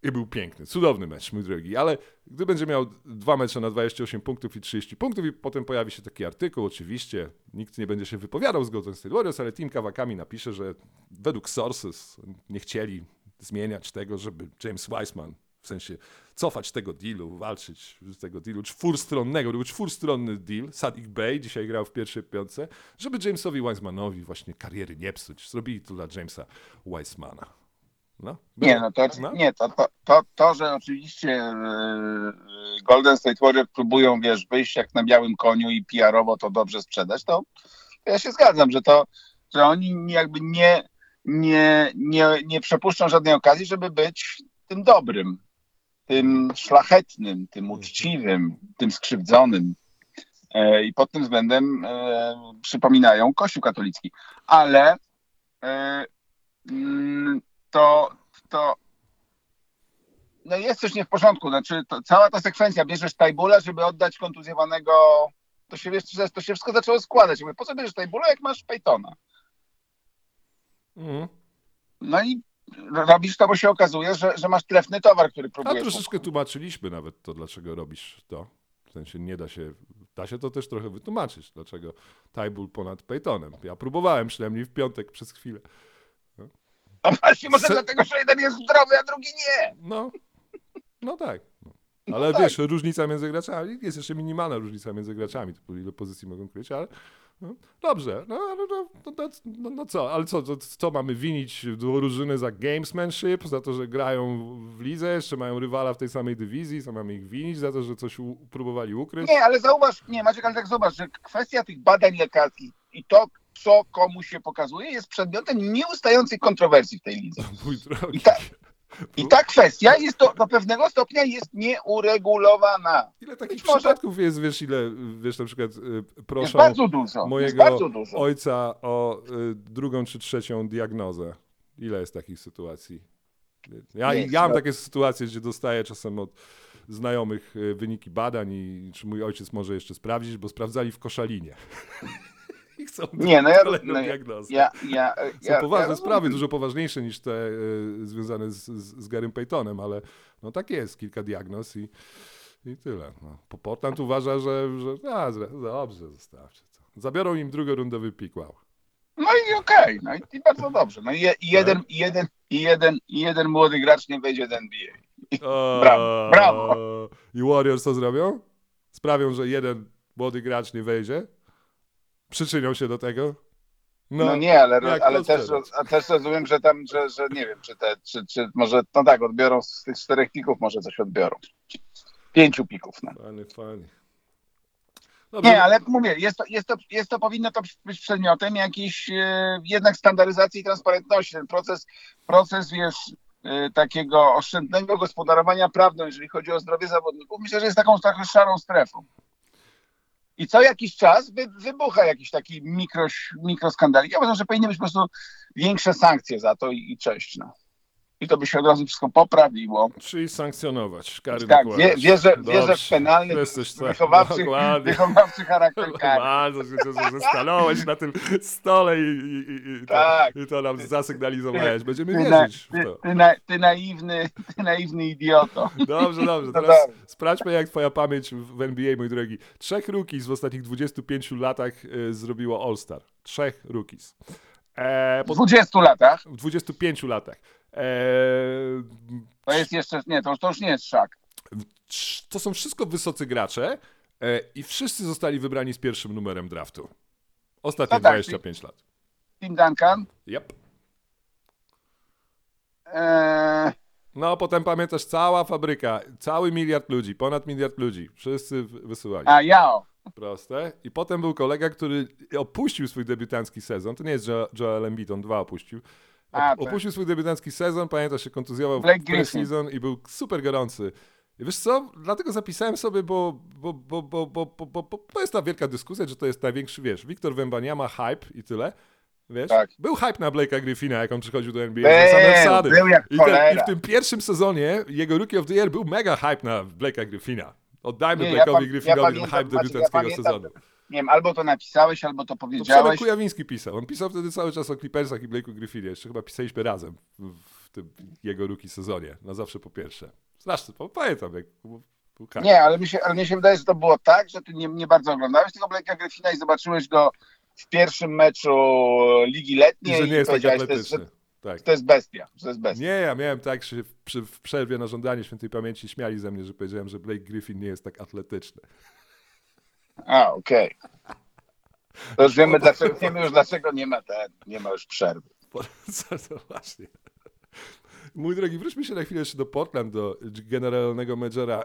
i był piękny, cudowny mecz, mój drogi, ale gdy będzie miał dwa mecze na 28 punktów i 30 punktów i potem pojawi się taki artykuł, oczywiście nikt nie będzie się wypowiadał z Golden ale Team Kawakami napisze, że według sources nie chcieli zmieniać tego, żeby James Wiseman w sensie cofać tego dealu, walczyć z tego dealu czwórstronnego, był czwórstronny deal, Sadik Bey dzisiaj grał w pierwszej piątce, żeby Jamesowi Wisemanowi właśnie kariery nie psuć. Zrobili to dla Jamesa Wisemana. No. Nie, no to, No. nie, to, to, to, to, że oczywiście yy, Golden State Warriors próbują, wiesz, wyjść jak na białym koniu i PR-owo to dobrze sprzedać, to ja się zgadzam, że to, że oni jakby nie, nie, nie, nie przepuszczą żadnej okazji, żeby być tym dobrym, tym szlachetnym, tym uczciwym, tym skrzywdzonym. E, I pod tym względem e, przypominają Kościół katolicki. Ale e, mm, to, to no jest coś nie w porządku. Znaczy, to, cała ta sekwencja, bierzesz Tajbula, żeby oddać kontuzjowanego, to się, wiesz, to się wszystko zaczęło składać. Mówię, po co bierzesz Tajbula, jak masz Peytona? Mhm. No i robisz to, bo się okazuje, że, że masz trefny towar, który A próbujesz. troszeczkę tłumaczyliśmy nawet to, dlaczego robisz to. W sensie nie da się, da się to też trochę wytłumaczyć, dlaczego Tajbul ponad Peytonem. Ja próbowałem przynajmniej w piątek przez chwilę. No właśnie, może Se- dlatego, że jeden jest zdrowy, a drugi nie. No, no tak. No. Ale tak. wiesz, różnica między graczami, jest jeszcze minimalna różnica między graczami, typu ile pozycji mogą kryć, ale no, dobrze, no, no, no, no, no, no, no co, ale co, co, co mamy winić drużyny za gamesmanship, za to, że grają w lidze, jeszcze mają rywala w tej samej dywizji, co mamy ich winić, za to, że coś u, próbowali ukryć? Nie, ale zauważ, nie, Maciek, ale tak zobacz, że kwestia tych badań lekarskich i to, co komu się pokazuje, jest przedmiotem nieustającej kontrowersji w tej lidze. Mój drogi. I ta- I ta kwestia jest do, do pewnego stopnia jest nieuregulowana. Ile takich być może- przypadków jest, wiesz, ile, wiesz, na przykład y, jest mojego ojca o y, drugą czy trzecią diagnozę. Ile jest takich sytuacji? Ja, Jest, ja mam no. takie sytuacje, gdzie dostaję czasem od znajomych y, wyniki badań i czy mój ojciec może jeszcze sprawdzić, bo sprawdzali w koszalinie. I chcą Nie, no ja- kolejną no diagnozę. Ja, ja, Są ja, poważne ja sprawy, dużo poważniejsze niż te y, związane z, z, z Garym Paytonem, ale no tak jest, kilka diagnoz i, i tyle. No. Po- Portland uważa, że, że a, dobrze, zostawcie to. Zabiorą im drugorundowy pik, wow. No i okej, no i, i bardzo dobrze. No i, je, jeden, i, jeden, jeden, jeden młody gracz nie wejdzie do NBA. O, Brawo, brawo. I Warriors co zrobią? Sprawią, że jeden młody gracz nie wejdzie? Przyczynią się do tego? No, nie, ale, jak ale też, też rozumiem, że tam, że, że nie wiem, czy te, czy, czy może, no tak, odbiorą z tych czterech pików, może coś odbiorą. Pięciu pików, no. Fajnie, fajnie. Dobrze, Nie, ale mówię, jest to, jest to, jest to powinno to być przedmiotem jakiejś e, jednak standaryzacji i transparentności. Ten proces, proces wiesz, e, takiego oszczędnego gospodarowania prawdą, jeżeli chodzi o zdrowie zawodników, myślę, że jest taką trochę szarą strefą. I co jakiś czas wy, wybucha jakiś taki mikro, mikroskandalik. Ja uważam, że powinny być po prostu większe sankcje za to i, i cześć. No. I to by się od razu wszystko poprawiło. Czyli sankcjonować, kary Tak, wie, wierzę, wierzę w penalny, Jesteś tak, wychowawczy, wychowawczy charakter kary. Bardzo się stanąłeś na tym stole i, i, i, i, to, Tak. i to nam zasygnalizowałeś. Będziemy Ty, na, wierzyć w ty, to. ty, na, ty, naiwny, ty naiwny idioto. Dobrze, dobrze. Teraz dobrze. sprawdźmy, jak twoja pamięć w NBA, mój drogi. Trzech rookies w ostatnich 25 latach y, zrobiło All-Star. Trzech rookies. E, W po, 20 latach w 25 latach. E, to jest jeszcze, nie, to, to już nie jest szak. to są wszystko wysocy gracze e, i wszyscy zostali wybrani z pierwszym numerem draftu. Ostatnie No tak, 25 lat. Tim Duncan, Yep. e, No, potem pamiętasz, cała fabryka, cały miliard ludzi, ponad miliard ludzi, wszyscy wysyłali. a Yao, Proste. I potem był kolega, który opuścił swój debiutancki sezon. To nie jest Jo- Joel Embiid, on dwa opuścił. Tak. opuścił swój debiutancki sezon, pamiętasz, się kontuzjował w pre-season i był super gorący. I wiesz co? Dlatego zapisałem sobie, bo, bo, bo, bo, bo, bo, bo, bo, bo jest ta wielka dyskusja, że to jest największy, wiesz, Wiktor Wembaniama hype i tyle. Wiesz? Tak. Był hype na Blake'a Griffina, jak on przychodził do NBA Był, same wsady. był I, ten, I w tym pierwszym sezonie jego Rookie of the Year był mega hype na Blake'a Griffina. Oddajmy Nie, ja pam- ja Griffinowi ten pamiętam, hype ja debiutanckiego pamiętam, sezonu. nie wiem, albo to napisałeś, albo to To powiedziałeś. Kujawiński pisał. On pisał wtedy cały czas o Clippersach i Blake'u Griffinie. Jeszcze chyba pisaliśmy razem w, tym jego rookie sezonie. Na zawsze po pierwsze. Straszny, bo pamiętam jak. Nie, ale mi, się, ale mi się wydaje, że to było tak, że ty nie, nie bardzo oglądałeś tego Blake'a Griffina i zobaczyłeś go w pierwszym meczu Ligi I Letniej że nie jest tak to atletyczny. Tak. to jest bestia, to jest bestia. Nie, ja miałem tak, że w, przy, w przerwie na żądanie świętej pamięci śmiali ze mnie, że powiedziałem, że Blake Griffin nie jest tak atletyczny. A, okej. To już wiemy, dlaczego, wiemy już dlaczego nie ma ten, nie ma już przerwy. To właśnie. Mój drogi, wróćmy się na chwilę jeszcze do Portland, do generalnego menedżera,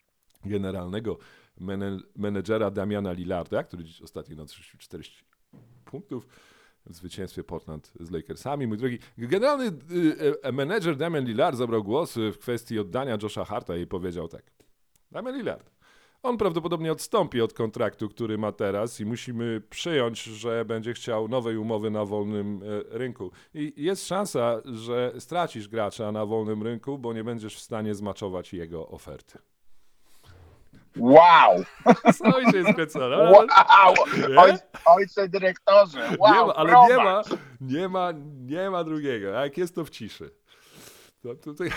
generalnego mene- menedżera Damiana Lillarda, który dziś ostatnio nadszyścił 40 punktów w zwycięstwie Portland z Lakersami. Mój drogi, generalny y, y, menedżer Damian Lillard zabrał głos w kwestii oddania Josha Harta i powiedział tak. Damian Lillard, on prawdopodobnie odstąpi od kontraktu, który ma teraz i musimy przyjąć, że będzie chciał nowej umowy na wolnym e, rynku. I jest szansa, że stracisz gracza na wolnym rynku, bo nie będziesz w stanie zmaczować jego oferty. Wow! Się skręca, no? Wow! Oj, ojcze dyrektorze, wow! nie ma, ale nie ma, nie ma, nie ma drugiego. Jak jest to w ciszy. To tutaj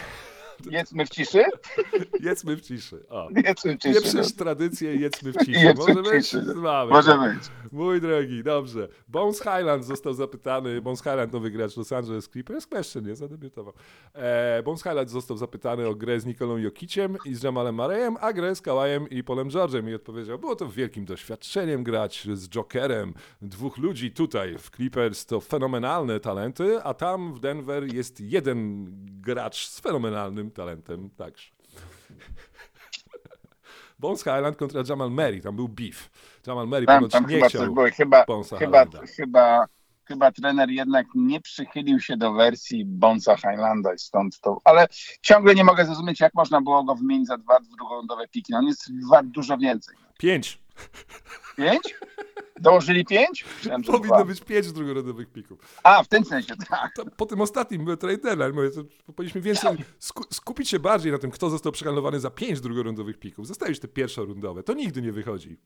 Jedzmy w ciszy? jedzmy w ciszy. O. Jedzmy w ciszy. Nie przecież tradycję jedzmy w ciszy. Jedzmy Może w być? ciszy. Mamy. Może być. Mój drogi, dobrze. Bones Highland został zapytany, Bones Highland nowy gracz Los Angeles Clippers, jeszcze nie, zadebiutował. E, Bones Highland został zapytany o grę z Nikolą Jokiciem i z Jamalem Marejem, a grę z Kałajem i Polem George'em i odpowiedział, było to wielkim doświadczeniem grać z Jokerem, dwóch ludzi tutaj w Clippers to fenomenalne talenty, a tam w Denver jest jeden gracz z fenomenalnym talentem także. Bones Highland kontra Jamal Murray, tam był beef. Jamal Murray Tam, tam nie chyba chciał było. Chyba, Bonesa chyba, chyba, chyba trener jednak nie przychylił się do wersji Bonsa Highlanda i stąd to. Ale ciągle nie mogę zrozumieć, jak można było go wymienić za dwa drugolądowe piki. On jest wart dużo więcej. Pięć. Pięć? Dołożyli pięć? Myślałem, Powinno dwa. być pięć drugorodzowych pików. A, w tym sensie, tak. To po tym ostatnim trade deadline, mówię, to powinniśmy więcej sku, skupić się bardziej na tym, kto został przehandlowany za pięć drugorundowych pików. Zostawić te pierwszorundowe. To nigdy nie wychodzi.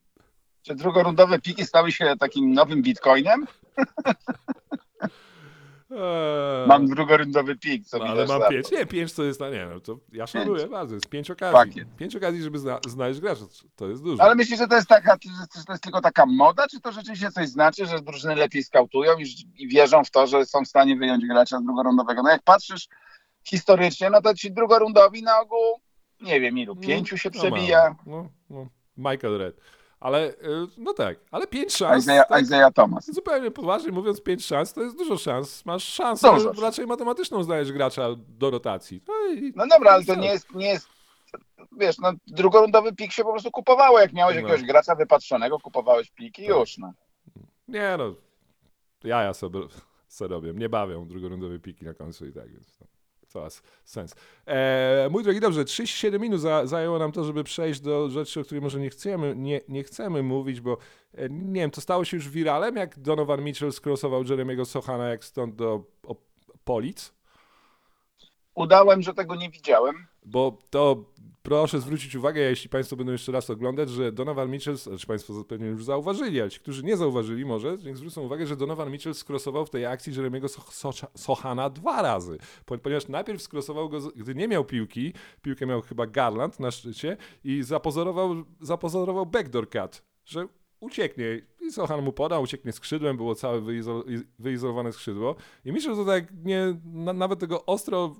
Czy drugorundowe piki stały się takim nowym bitcoinem? Eee, Mam drugorundowy pik, co no, ale mam pięć. Nie, pięć to jest, no nie no, to ja szanuję Pięć. bardzo. Jest pięć okazji. Pakiet. Pięć okazji, żeby zna, znaleźć gracza. To jest dużo. Ale myślisz, że to jest taka, to jest tylko taka moda, czy to rzeczywiście coś znaczy, że drużyny lepiej skautują i, i wierzą w to, że są w stanie wyjąć gracza drugorundowego? No jak patrzysz historycznie, no to ci drugorundowi na ogół, nie wiem ilu, pięciu się No, przebija. No, no. Michael Red. Ale, y, no tak, ale pięć szans. Isaiah, tak, Isaiah Thomas. Zupełnie poważnie mówiąc, pięć szans to jest dużo szans. Masz szansę, Dużo. raczej matematyczną znajesz gracza do rotacji. No, i, No dobra, ale to nie jest, nie jest wiesz, no drugorundowy pik się po prostu kupowało. Jak miałeś No. jakiegoś gracza wypatrzonego, kupowałeś piki i już, no. Nie no, ja, ja sobie, sobie robię. Nie bawią drugorundowe piki na końcu i tak, więc to, sens. E, mój drogi, dobrze, 37 minut za, zajęło nam to, żeby przejść do rzeczy, o których może nie chcemy, nie, nie chcemy mówić, bo e, nie wiem, to stało się już wiralem, jak Donovan Mitchell skrosował Jeremiego Sochana jak stąd do o, Polic. Udałem, że tego nie widziałem. Bo to proszę zwrócić uwagę, jeśli Państwo będą jeszcze raz oglądać, że Donovan Mitchell, znaczy Państwo pewnie już zauważyli, ale ci, którzy nie zauważyli może, niech zwrócą uwagę, że Donovan Mitchell skrosował w tej akcji Jeremiego So- Socha- Sochana dwa razy. Po- Ponieważ najpierw skrosował go, gdy nie miał piłki, piłkę miał chyba Garland na szczycie i zapozorował, zapozorował backdoor cut, że ucieknie. I Sochan mu podał, ucieknie skrzydłem, było całe wyizo- wyizolowane skrzydło. I Mitchell to tak nie, na, nawet tego ostro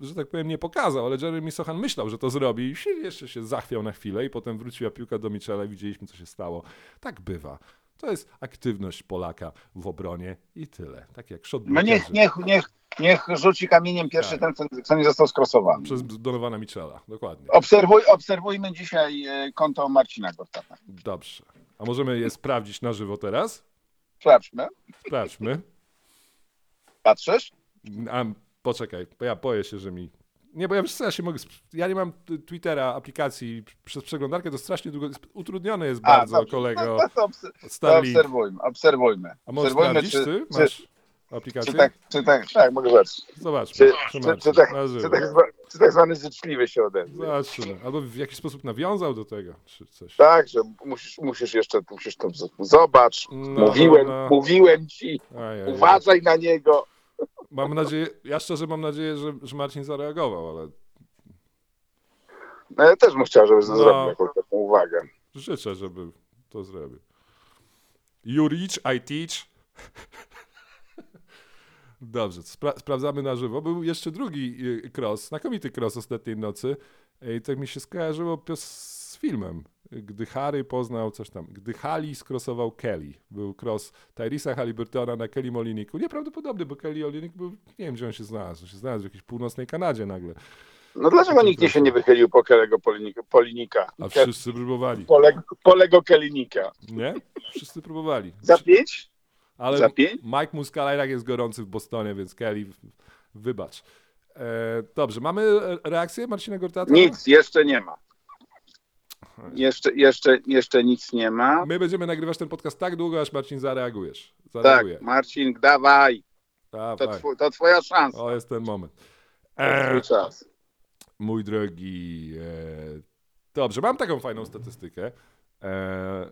że tak powiem, nie pokazał, ale Jeremy Sochan myślał, że to zrobi i jeszcze się zachwiał na chwilę i potem wróciła piłka do Michela i widzieliśmy, co się stało. Tak bywa. To jest aktywność Polaka w obronie i tyle. Tak jak shot No niech, niech, niech, niech rzuci kamieniem pierwszy Tak. ten, kto nie został skrosowany. Przez Donowana Michela, dokładnie. Obserwuj, obserwujmy dzisiaj e, konto Marcina Gortata. Dobrze. A możemy je sprawdzić na żywo teraz? Sprawdźmy. Sprawdźmy. Patrzysz? A, poczekaj, bo ja boję się, że mi... Nie, bo ja się mogę... Ja nie mam Twittera, aplikacji przez przeglądarkę, to strasznie długo... Utrudnione jest bardzo, dobrze. kolego No, no to, to obserwujmy, obserwujmy. A możesz obserwujmy, sprawdzić, ty? czy, Masz czy, aplikację? czy, tak, czy tak, tak, mogę zobaczyć. Zobaczmy. Czy, Czy, czy, czy, tak, czy, tak, czy tak zwany życzliwy się odezwie. Zobaczymy. Albo w jakiś sposób nawiązał do tego, czy coś. Tak, że musisz, musisz jeszcze, musisz to zobacz. No, mówiłem, no. mówiłem ci, Ajaj. uważaj na niego. Mam nadzieję, ja szczerze mam nadzieję, że, że Marcin zareagował, ale No ja też bym chciał, żeby No. zrobił jakąś taką uwagę. życzę, żeby to zrobił. You reach, I teach. Dobrze, spra- sprawdzamy na żywo. Był jeszcze drugi y, cross, znakomity cross ostatniej nocy. I tak mi się skojarzyło pios- filmem. Gdy Harry poznał coś tam. Gdy Hali skrosował Kelly. Był cross Tyrisa Halliburtona na Kelly Moliniku. Nieprawdopodobny, bo Kelly Molinik był, nie wiem gdzie on się znalazł. On się znalazł w jakiejś północnej Kanadzie nagle. No dlaczego nikt nie się nie wychylił po Kelego Polinika? Polinika? A wszyscy próbowali. Pole, polego Kelinika. Nie? Wszyscy próbowali. Za pięć? Ale Za pięć? Mike Muscala i tak jest gorący w Bostonie, więc Kelly, wybacz. E, dobrze, mamy reakcję Marcina Gortata? Nic, jeszcze nie ma. Jeszcze, jeszcze, jeszcze nic nie ma. My będziemy nagrywać ten podcast tak długo, aż Marcin zareagujesz. Tak, Zareaguje. Marcin, dawaj. To, Dawaj. twój, to twoja szansa. O, jest ten moment. To E, czas. mój drogi. E, dobrze, mam taką fajną statystykę. E,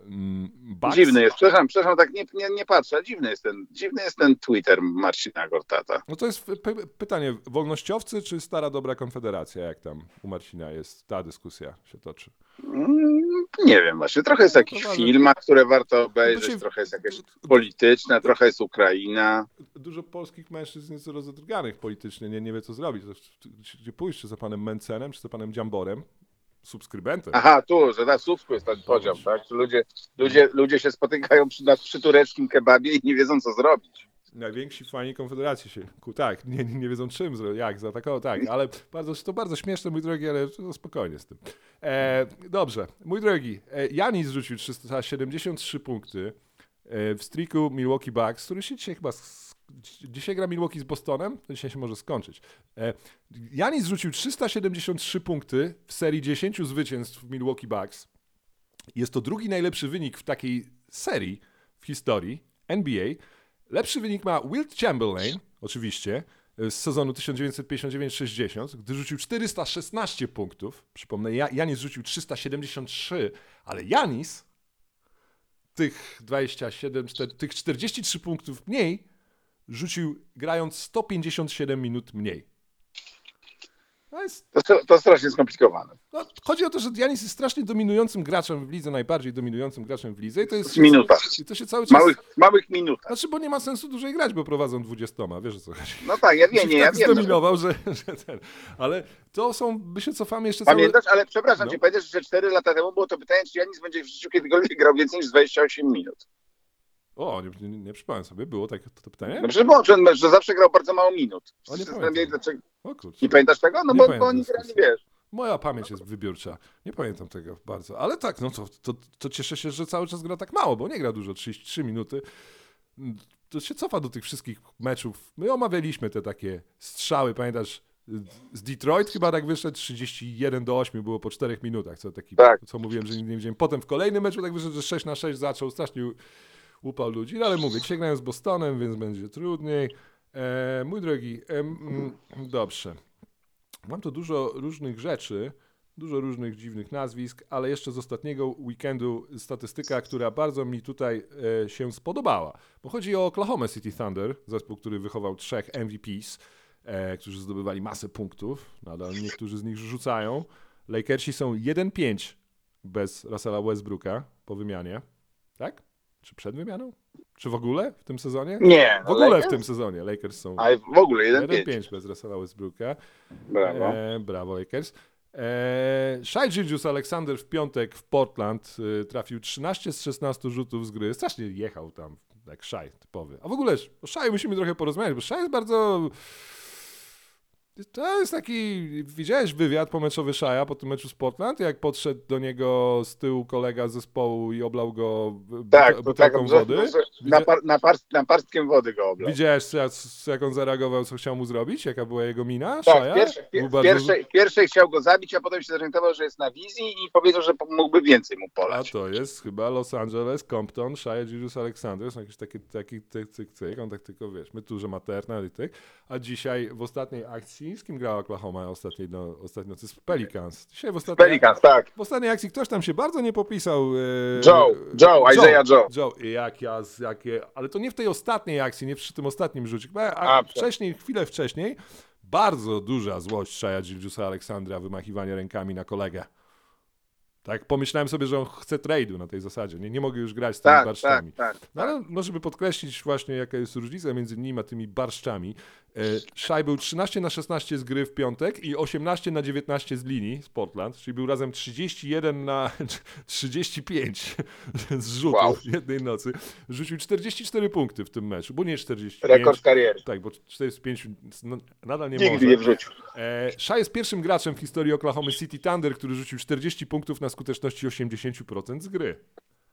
mm, Bucks, Dziwny jest, przepraszam, przepraszam, tak nie, nie, nie patrzę. Dziwny jest, ten, dziwny jest ten Twitter Marcina Gortata. No to jest py- pytanie, wolnościowcy czy stara dobra konfederacja? Jak tam u Marcina jest ta dyskusja się toczy? Mm, Nie wiem właśnie, trochę jest jakiś No to ważne. film, które warto obejrzeć, się- trochę jest jakieś polityczne, trochę jest Ukraina. Dużo polskich mężczyzn jest rozedrganych politycznie, nie, nie wie co zrobić. Czy- gdzie pójść, czy za panem Mencenem, czy za panem Dziamborem? Subskrybentem. Aha, tu, że na Słupsku jest ten podział, tak? Że Ludzie, ludzie, ludzie się spotykają przy, na, przy tureckim kebabie i nie wiedzą, co zrobić. Najwięksi fani Konfederacji się, ku, tak, nie, nie wiedzą czym, jak zaatakował, tak, ale bardzo, to bardzo śmieszne, mój drogi, ale to spokojnie z tym. E, dobrze, mój drogi, e, Janis rzucił 373 punkty e, w streaku Milwaukee Bucks, który się dzisiaj chyba, dzisiaj gra Milwaukee z Bostonem, to dzisiaj się może skończyć. E, Janis rzucił 373 punkty w serii 10 zwycięstw Milwaukee Bucks. Jest to drugi najlepszy wynik w takiej serii w historii NBA. Lepszy wynik ma Wilt Chamberlain, oczywiście, z sezonu 1959-60, gdy rzucił 416 punktów. Przypomnę, Ja- Janis rzucił 373, ale Janis tych 27, czter- tych 43 punktów mniej rzucił grając 157 minut mniej. To jest To, to strasznie skomplikowane. no, chodzi o to, że Janis jest strasznie dominującym graczem w lidze, najbardziej dominującym graczem w lidze i to jest... W minutach. I to się cały czas... małych, małych minutach. Znaczy, bo nie ma sensu dłużej grać, bo prowadzą 20, wiesz o co chodzi. No tak, ja wiem, nie, ja tak wiem. Że... zdominował, że, że ten... Ale to są, my się cofamy jeszcze całe... Pamiętasz, ale przepraszam No. cię, pamiętasz, że 4 lata temu było to pytanie, czy Janis będzie w życiu kiedykolwiek grał więcej niż 28 minut. O, nie, nie, nie przypomniałem sobie, było takie to, to pytanie? No było, że, że zawsze grał bardzo mało minut. O, nie pamiętam. dlaczego- O kurczę. Nie pamiętasz tego? No Nie bo, bo oni grali, wiesz. Moja pamięć jest wybiórcza. Nie pamiętam tego bardzo. Ale tak, no to, to, to cieszę się, że cały czas gra tak mało, bo nie gra dużo, 33 minuty. To się cofa do tych wszystkich meczów. My omawialiśmy te takie strzały, pamiętasz? Z Detroit chyba tak wyszedł 31 do 8 było po 4 minutach, co taki, Tak. co mówiłem, że nigdy nie widziałem. Potem w kolejnym meczu tak wyszedł, że 6 na 6 zaczął, strasznie upał ludzi, no ale mówię, dzisiaj z Bostonem, więc będzie trudniej. E, mój drogi, em, mm, dobrze. Mam tu dużo różnych rzeczy, dużo różnych dziwnych nazwisk, ale jeszcze z ostatniego weekendu statystyka, która bardzo mi tutaj e, się spodobała. Bo chodzi o Oklahoma City Thunder, zespół, który wychował trzech MVPs, e, którzy zdobywali masę punktów. Nadal niektórzy z nich rzucają. Lakersi są 1-5 bez Russella Westbrooka po wymianie. Tak? Czy przed wymianą? Czy w ogóle w tym sezonie? Nie. W ogóle w Lakers? tym sezonie Lakers są Ale w ogóle 1-5. 1-5 bez Russella Westbrooka. Brawo. E, brawo Lakers. E, Shai Gilgeous Alexander w piątek w Portland e, trafił 13 z 16 rzutów z gry. Strasznie jechał tam, jak Shai typowy. A w ogóle o Shai musimy trochę porozmawiać, bo Shai jest bardzo... To jest taki, widziałeś wywiad pomeczowy Shaja po tym meczu z Portland, jak podszedł do niego z tyłu kolega z zespołu i oblał go Tak, butelką tak, wody? że na, par, na, parst, na parstkiem wody go oblał. Widziałeś, jak on zareagował, co chciał mu zrobić? Jaka była jego mina? Tak, Był w, bardzo- pierwszej chciał go zabić, a potem się zorientował, że jest na wizji i powiedział, że mógłby więcej mu A polać. to jest chyba Los Angeles, Compton, Shia Gilgeous Alexander, są jakieś takie, takie tyk, tyk, tyk, on tak tylko, wiesz, my tu, że Materna i tyk, a dzisiaj w ostatniej akcji, z kim grała Oklahoma ostatniej, no, ostatniej nocy? Z Pelicans. Dzisiaj w ostatniej, Pelicans, tak. w ostatniej akcji ktoś tam się bardzo nie popisał. E, Joe, Joe, Isaiah Joe. Joe, jak ja, jakie, ale to nie w tej ostatniej akcji, nie przy tym ostatnim rzucie, a, a wcześniej, chwilę wcześniej, bardzo duża złość Shia Gilgeusa Aleksandra, wymachiwanie rękami na kolegę. Tak, pomyślałem sobie, że on chce trade'u na tej zasadzie. Nie, nie mogę już grać z tymi Tak, barszczami. tak, tak. No ale no, żeby podkreślić właśnie, jaka jest różnica między nim a tymi barszczami. E, Shai był 13 na 16 z gry w piątek i 18 na 19 z linii z Portland, czyli był razem 31 na 35 z rzutów Wow. jednej nocy. Rzucił 44 punkty w tym meczu, bo nie 45. Rekord kariery. Tak, bo 45 no, nadal nie Nigdy może. nie wrzucił. E, Shai jest pierwszym graczem w historii Oklahoma City Thunder, który rzucił 40 punktów na skuteczności 80% z gry.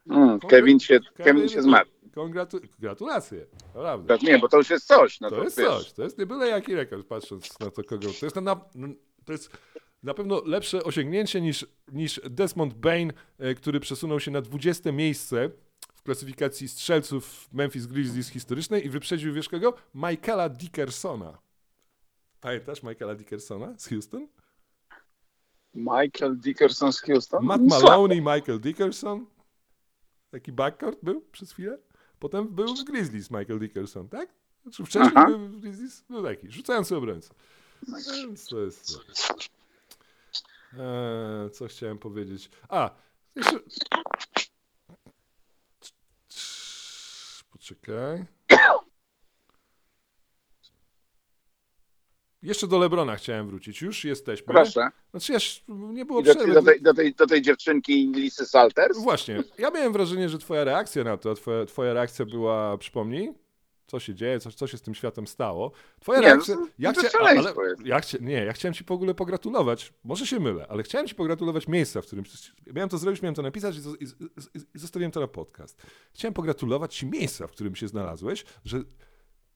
Mm, Kevin się, Kevin się zmarł. Kongratu- gratulacje, naprawdę. Nie, bo to już jest coś. No to, To jest wiesz, coś, to jest nie byle jaki rekord, patrząc na to kogo. To jest na, na, to jest na pewno lepsze osiągnięcie niż, niż Desmond Bain, e, który przesunął się na 20 miejsce w klasyfikacji strzelców Memphis Grizzlies historycznej i wyprzedził, wiesz kogo? Michaela Dickersona. Pamiętasz Michaela Dickersona z Houston? Michael Dickerson z Houston. Matt. Maloney, Michael Dickerson. Taki backcourt był przez chwilę. Potem był w Grizzlies Michael Dickerson, tak? Znaczy wcześniej Aha. był w Grizzlies? Był taki, rzucający obrońca. Więc to jest... Eee, co chciałem powiedzieć? A, jeszcze... Poczekaj. Jeszcze do Lebrona chciałem wrócić. Już jesteśmy. Proszę. Znaczy, aż nie było I do, przerwy. do, tej, do, tej, do tej dziewczynki Lisy Salters. Właśnie. Ja miałem wrażenie, że twoja reakcja na to, twoja, twoja reakcja była, przypomnij, co się dzieje, co, co się z tym światem stało. Twoja Nie, reakcja... no, ja chcia, szaleństwo ale, ja chcia, nie, ja chciałem ci w ogóle pogratulować, może się mylę, ale chciałem ci pogratulować miejsca, w którym... Miałem to zrobić, miałem to napisać i, i, i zostawiłem to na podcast. Chciałem pogratulować ci miejsca, w którym się znalazłeś, że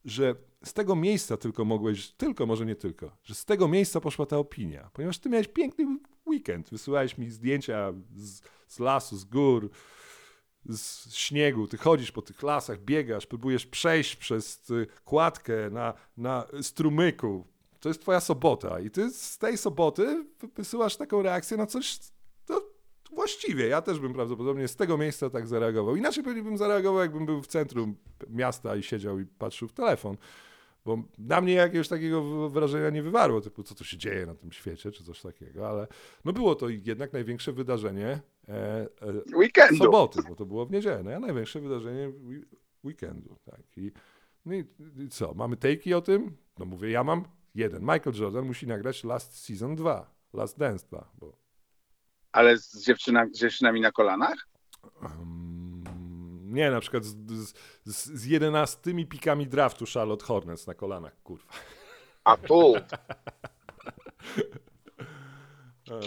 że z tego miejsca tylko mogłeś, tylko, może nie tylko, że z tego miejsca poszła ta opinia, ponieważ ty miałeś piękny weekend, wysyłałeś mi zdjęcia z, z lasu, z gór, z śniegu, ty chodzisz po tych lasach, biegasz, próbujesz przejść przez y, kładkę na, na strumyku, to jest twoja sobota i ty z tej soboty wysyłasz taką reakcję na coś, właściwie, ja też bym prawdopodobnie z tego miejsca tak zareagował. Inaczej pewnie bym zareagował, jakbym był w centrum miasta i siedział i patrzył w telefon. Bo na mnie jakiegoś takiego wrażenia nie wywarło, typu co tu się dzieje na tym świecie, czy coś takiego, ale no było to jednak największe wydarzenie e, e, Weekendu. soboty, bo to było w niedzielę, no, a największe wydarzenie weekendu. Tak. I, no i, i co, mamy takey o tym? No mówię, ja mam jeden. Michael Jordan musi nagrać Last Season 2, Last Dance 2, bo Ale z, dziewczyna, z dziewczynami na kolanach? Um, nie, na przykład z, z, z, z 11 pikami draftu Charlotte Hornets na kolanach, kurwa. A tu. E,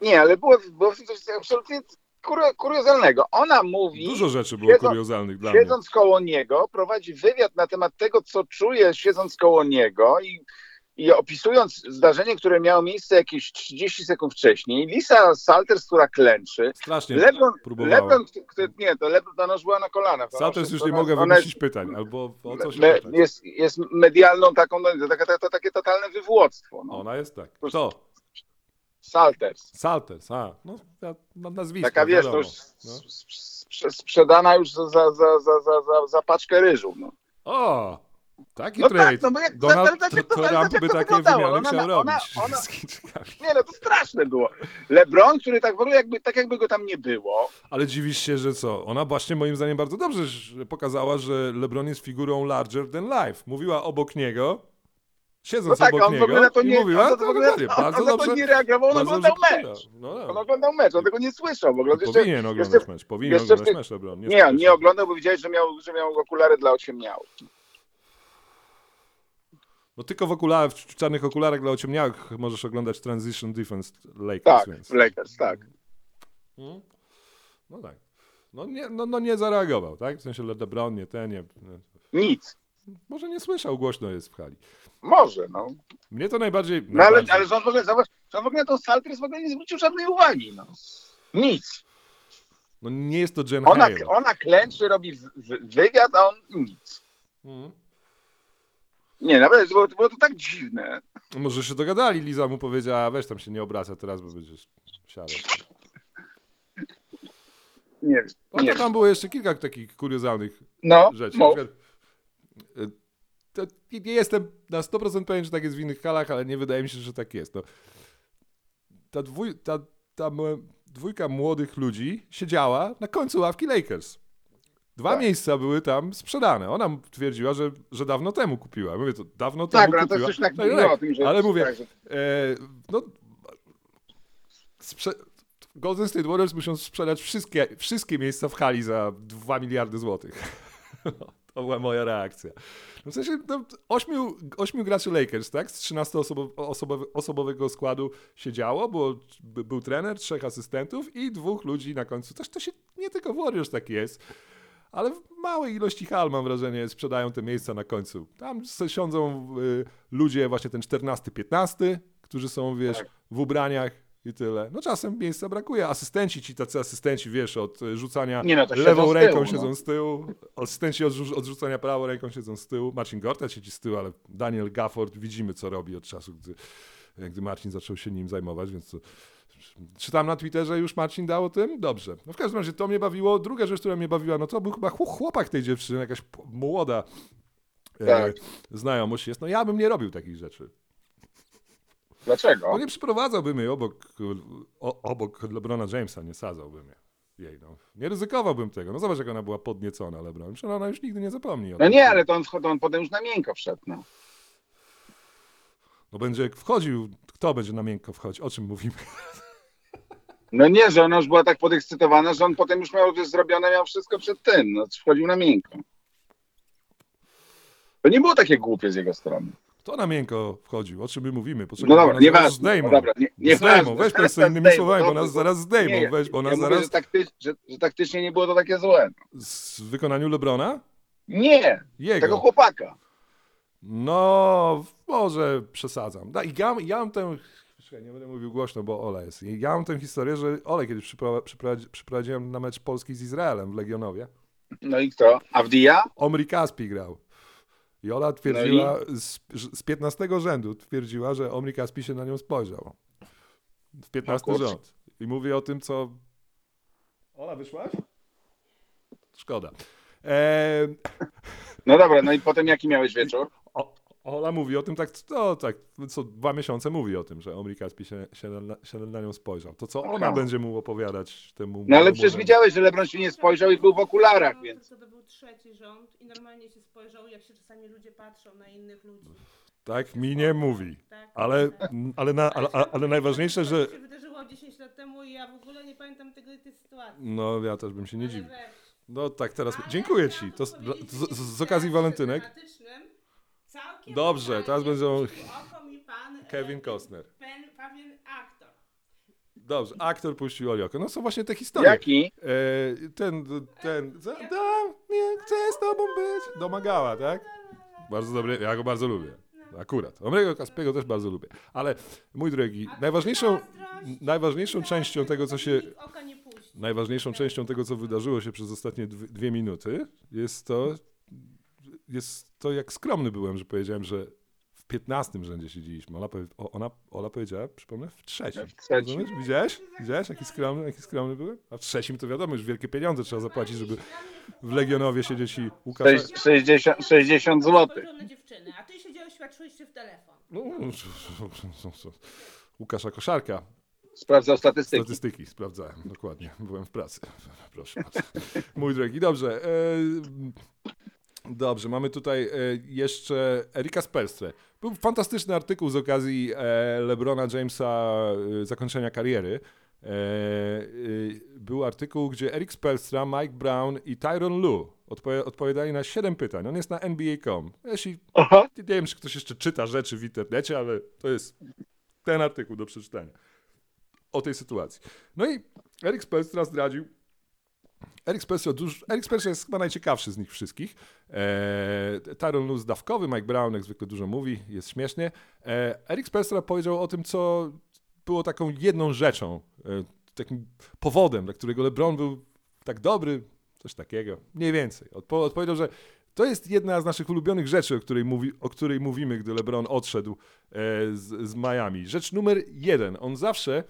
Nie, ale było, było coś absolutnie kurio- kuriozalnego. Ona mówi, Dużo rzeczy było Siedzą- kuriozalnych dla mnie. siedząc koło niego, prowadzi wywiad na temat tego, co czuje siedząc koło niego i, i opisując zdarzenie, które miało miejsce jakieś 30 sekund wcześniej. Lisa Salters, która klęczy. Strasznie Lebron, próbowała. Lebron który, nie, to Lebron ona była na kolanach. Salters już nie ona- mogę wymyślić pytań, albo o co się me- jest, jest medialną taką, no, to, takie- to, to takie totalne wywłoctwo. No. Ona jest tak. Kto? Salters. Salters, a, no, ja- no nazwisko, Taka wiesz, to wiadomo. już No. sprzedana już za, za, za, za, za, za, za paczkę ryżu. No. O, taki No trade. tak, no bo jak- Donald ale tak ale Trump tak by takie wyglądało. wymiany Ona- chciał ona- robić ona- Chińczykami. Nie no, to straszne było. LeBron, który tak w ogóle jakby, tak jakby go tam nie było. Ale dziwisz się, że co? Ona właśnie moim zdaniem bardzo dobrze pokazała, że LeBron jest figurą larger than life. Mówiła obok niego, No siedząc tak, obok on w ogóle niego to i nie, mówiła, on to to w ogóle, on, bardzo on dobrze. nie reagował, on oglądał mecz. powiedziała. No, On no. oglądał mecz, on tego nie słyszał w ogóle. Jeszcze, Powinien oglądać jeszcze, mecz, powinien jeszcze oglądać mecz LeBron. nie, on nie oglądał, bo widziałeś, że miał, że miał okulary dla ociemniałych. No tylko w okularach, w czarnych okularach dla ociemniałych możesz oglądać Transition Defense Lakers, Tak, więc... Lakers, tak. Hmm? No tak. No nie, no, no nie zareagował, tak? W sensie LeBron, nie ten, nie... Nic. Może nie słyszał, głośno jest w hali. Może, no. Mnie to najbardziej... No ale, najbardziej... ale że on w ogóle, zobacz, że on w ogóle na tą w ogóle nie zwrócił żadnej uwagi, no. Nic. No nie jest to Jen Ona, Hale. ona klęczy, robi wywiad, a on nic. Mhm. Nie, naprawdę, było, było to tak dziwne. No Może się dogadali, Liza mu powiedziała, weź tam się nie obraca teraz, bo będziesz siadać. Nie wiem. No Nie to wiem. tam było jeszcze kilka takich kuriozalnych No, rzeczy. Mów. przykład, y, to nie jestem na 100% pewien, że tak jest w innych halach, ale nie wydaje mi się, że tak jest. No. Ta dwój, ta, tam, e, dwójka młodych ludzi siedziała na końcu ławki Lakers. Dwa miejsca były tam sprzedane. Ona twierdziła, że, że dawno temu kupiła. Mówię, to dawno Tak, temu kupiła. coś tak Tak, tak. o tym, że... Ale mówię, tak, że- e, no, sprze- Golden State Warriors muszą sprzedać wszystkie, wszystkie miejsca w hali za 2 miliardy złotych. to była moja reakcja. No w sensie no, ośmiu, ośmiu graczy Lakers, tak? Z 13-osobowego składu siedziało, było, by- był trener, trzech asystentów i dwóch ludzi na końcu. Też to się nie tylko w Warriors tak jest. Ale w małej ilości hal, mam wrażenie, sprzedają te miejsca na końcu. Tam siądzą y, ludzie, właśnie ten 14-15, którzy są, wiesz, Tak. w ubraniach i tyle. No czasem miejsca brakuje. Asystenci, ci tacy asystenci, wiesz, od y, rzucania no, lewą ręką tyłu, siedzą no. z tyłu, asystenci od, od rzucania prawą ręką siedzą z tyłu. Marcin Gortat siedzi z tyłu, ale Daniel Gafford widzimy, co robi od czasu, gdy, gdy Marcin zaczął się nim zajmować, więc to Czytam na Twitterze, już Marcin dał o tym? Dobrze. No w każdym razie to mnie bawiło. Druga rzecz, która mnie bawiła, no to był chyba chł- chłopak tej dziewczyny, jakaś młoda e, Tak. znajomość jest. No ja bym nie robił takich rzeczy. Dlaczego? No nie przyprowadzałbym jej obok, o, obok LeBrona Jamesa, nie sadzałbym jej. jej no. Nie ryzykowałbym tego. No zobacz, jak ona była podniecona LeBron. Przecież ona już nigdy nie zapomni o No tym. nie, ale to on, to on potem już na miękko wszedł, no. No będzie wchodził, kto będzie na miękko wchodzić? O czym mówimy? No nie, że ona już była tak podekscytowana, że on potem już miał wiesz, zrobione, miał wszystko przed tym, no wchodził na miękko. To nie było takie głupie z jego strony. Kto na miękko wchodził? O czym my mówimy? Poczekaj, No dobra, nieważne. zdejmą. No dobra, nie, nie zdejmą, weź powiedz to innymi słowami, bo nas zaraz zdejmą. Nie, Weź, bo ja nas mówię, zaraz że, takty, że, że taktycznie nie było to takie złe. z- w wykonaniu LeBrona? Nie, Jego. tego chłopaka. No, może przesadzam. Da, ja, ja mam tę. Czekaj, nie będę mówił głośno, bo Ola jest. Ja mam tę historię, że Ole kiedyś przypro- przyprowadzi- przyprowadziłem na mecz Polski z Izraelem w Legionowie. No i kto? Avdia? Omri Kaspi grał. I Ola twierdziła, z, z 15 rzędu twierdziła, że Omri Kaspi się na nią spojrzał. W 15 kurczę. rząd. I mówię o tym, co... Ola, wyszłaś? Szkoda. Eee, No dobra, no i potem jaki miałeś wieczór? O, Ola mówi o tym tak, no, tak, co dwa miesiące mówi o tym, że Omri Kaspi się, się, na, się na nią spojrzał. To co ona Aha. będzie mu opowiadać temu No ale przecież widziałeś, że Lebron się nie spojrzał i był w okularach, więc... To, był trzeci rząd i normalnie się spojrzał, jak się czasami ludzie patrzą na innych ludzi. Tak mi nie mówi. Tak? Ale, Tak. ale, na, ale, ale najważniejsze, że... To się wydarzyło 10 lat temu i ja w ogóle nie pamiętam tego, tej sytuacji. No, ja też bym się nie dziwił. No tak, teraz. Dziękuję ci. To z, z, z, okazji walentynek. Całkiem Dobrze, teraz będą- Oko mi pan, e, Kevin Costner. Pen, pewien aktor. Dobrze, aktor puścił Olioko. No są właśnie te historie. Jaki? E, ten, ten. za- Da, nie chcę z tobą być. Domagała, tak? Bardzo dobry, ja go bardzo lubię. Akurat. Omrego Kaspiego też bardzo lubię. Ale mój drogi, najważniejszą, najważniejszą częścią tego, co się. Najważniejszą częścią tego, co wydarzyło się przez ostatnie dwie, dwie minuty, jest to, jest to, jak skromny byłem, że powiedziałem, że w 15 rzędzie siedzieliśmy. Ona, powie, ona, Ola powiedziała, przypomnę, w trzecim. W trzecim. Rozumiesz? Widziałeś? Widziałeś, jaki skromny, jaki skromny byłem? A w trzecim to wiadomo, już wielkie pieniądze trzeba zapłacić, żeby w Legionowie siedzieć i Łukasz... Sześć- 60, 60 zł. Dziewczyny, a ty siedziałeś, świadczyłeś się w telefon. No, Łukasza Koszarka. Sprawdzał statystyki. Statystyki sprawdzałem, dokładnie. Byłem w pracy. Proszę bardzo. Mój drogi, dobrze. E, dobrze, mamy tutaj e, jeszcze Erika Spelstre. Był fantastyczny artykuł z okazji e, LeBrona Jamesa e, zakończenia kariery. Był artykuł, gdzie Erik Spelstra, Mike Brown i Tyron Lu odpowiadali na 7 pytań. On jest na NBA.com. Jeśli Aha. nie wiem, czy ktoś jeszcze czyta rzeczy w internecie, ale to jest ten artykuł do przeczytania o tej sytuacji. No i Erik Spelstra zdradził. Erik Spelstra, duż, Erik Spelstra jest chyba najciekawszy z nich wszystkich. E, Tyron Lue dawkowy, Mike Brown jak zwykle dużo mówi, jest śmiesznie. E, Erik Spelstra powiedział o tym, co było taką jedną rzeczą, e, takim powodem, dla którego LeBron był tak dobry, coś takiego, mniej więcej. Odpo- odpowiedział, że to jest jedna z naszych ulubionych rzeczy, o której, mówi, o której mówimy, gdy LeBron odszedł e, z, z Miami. Rzecz numer jeden. On zawsze,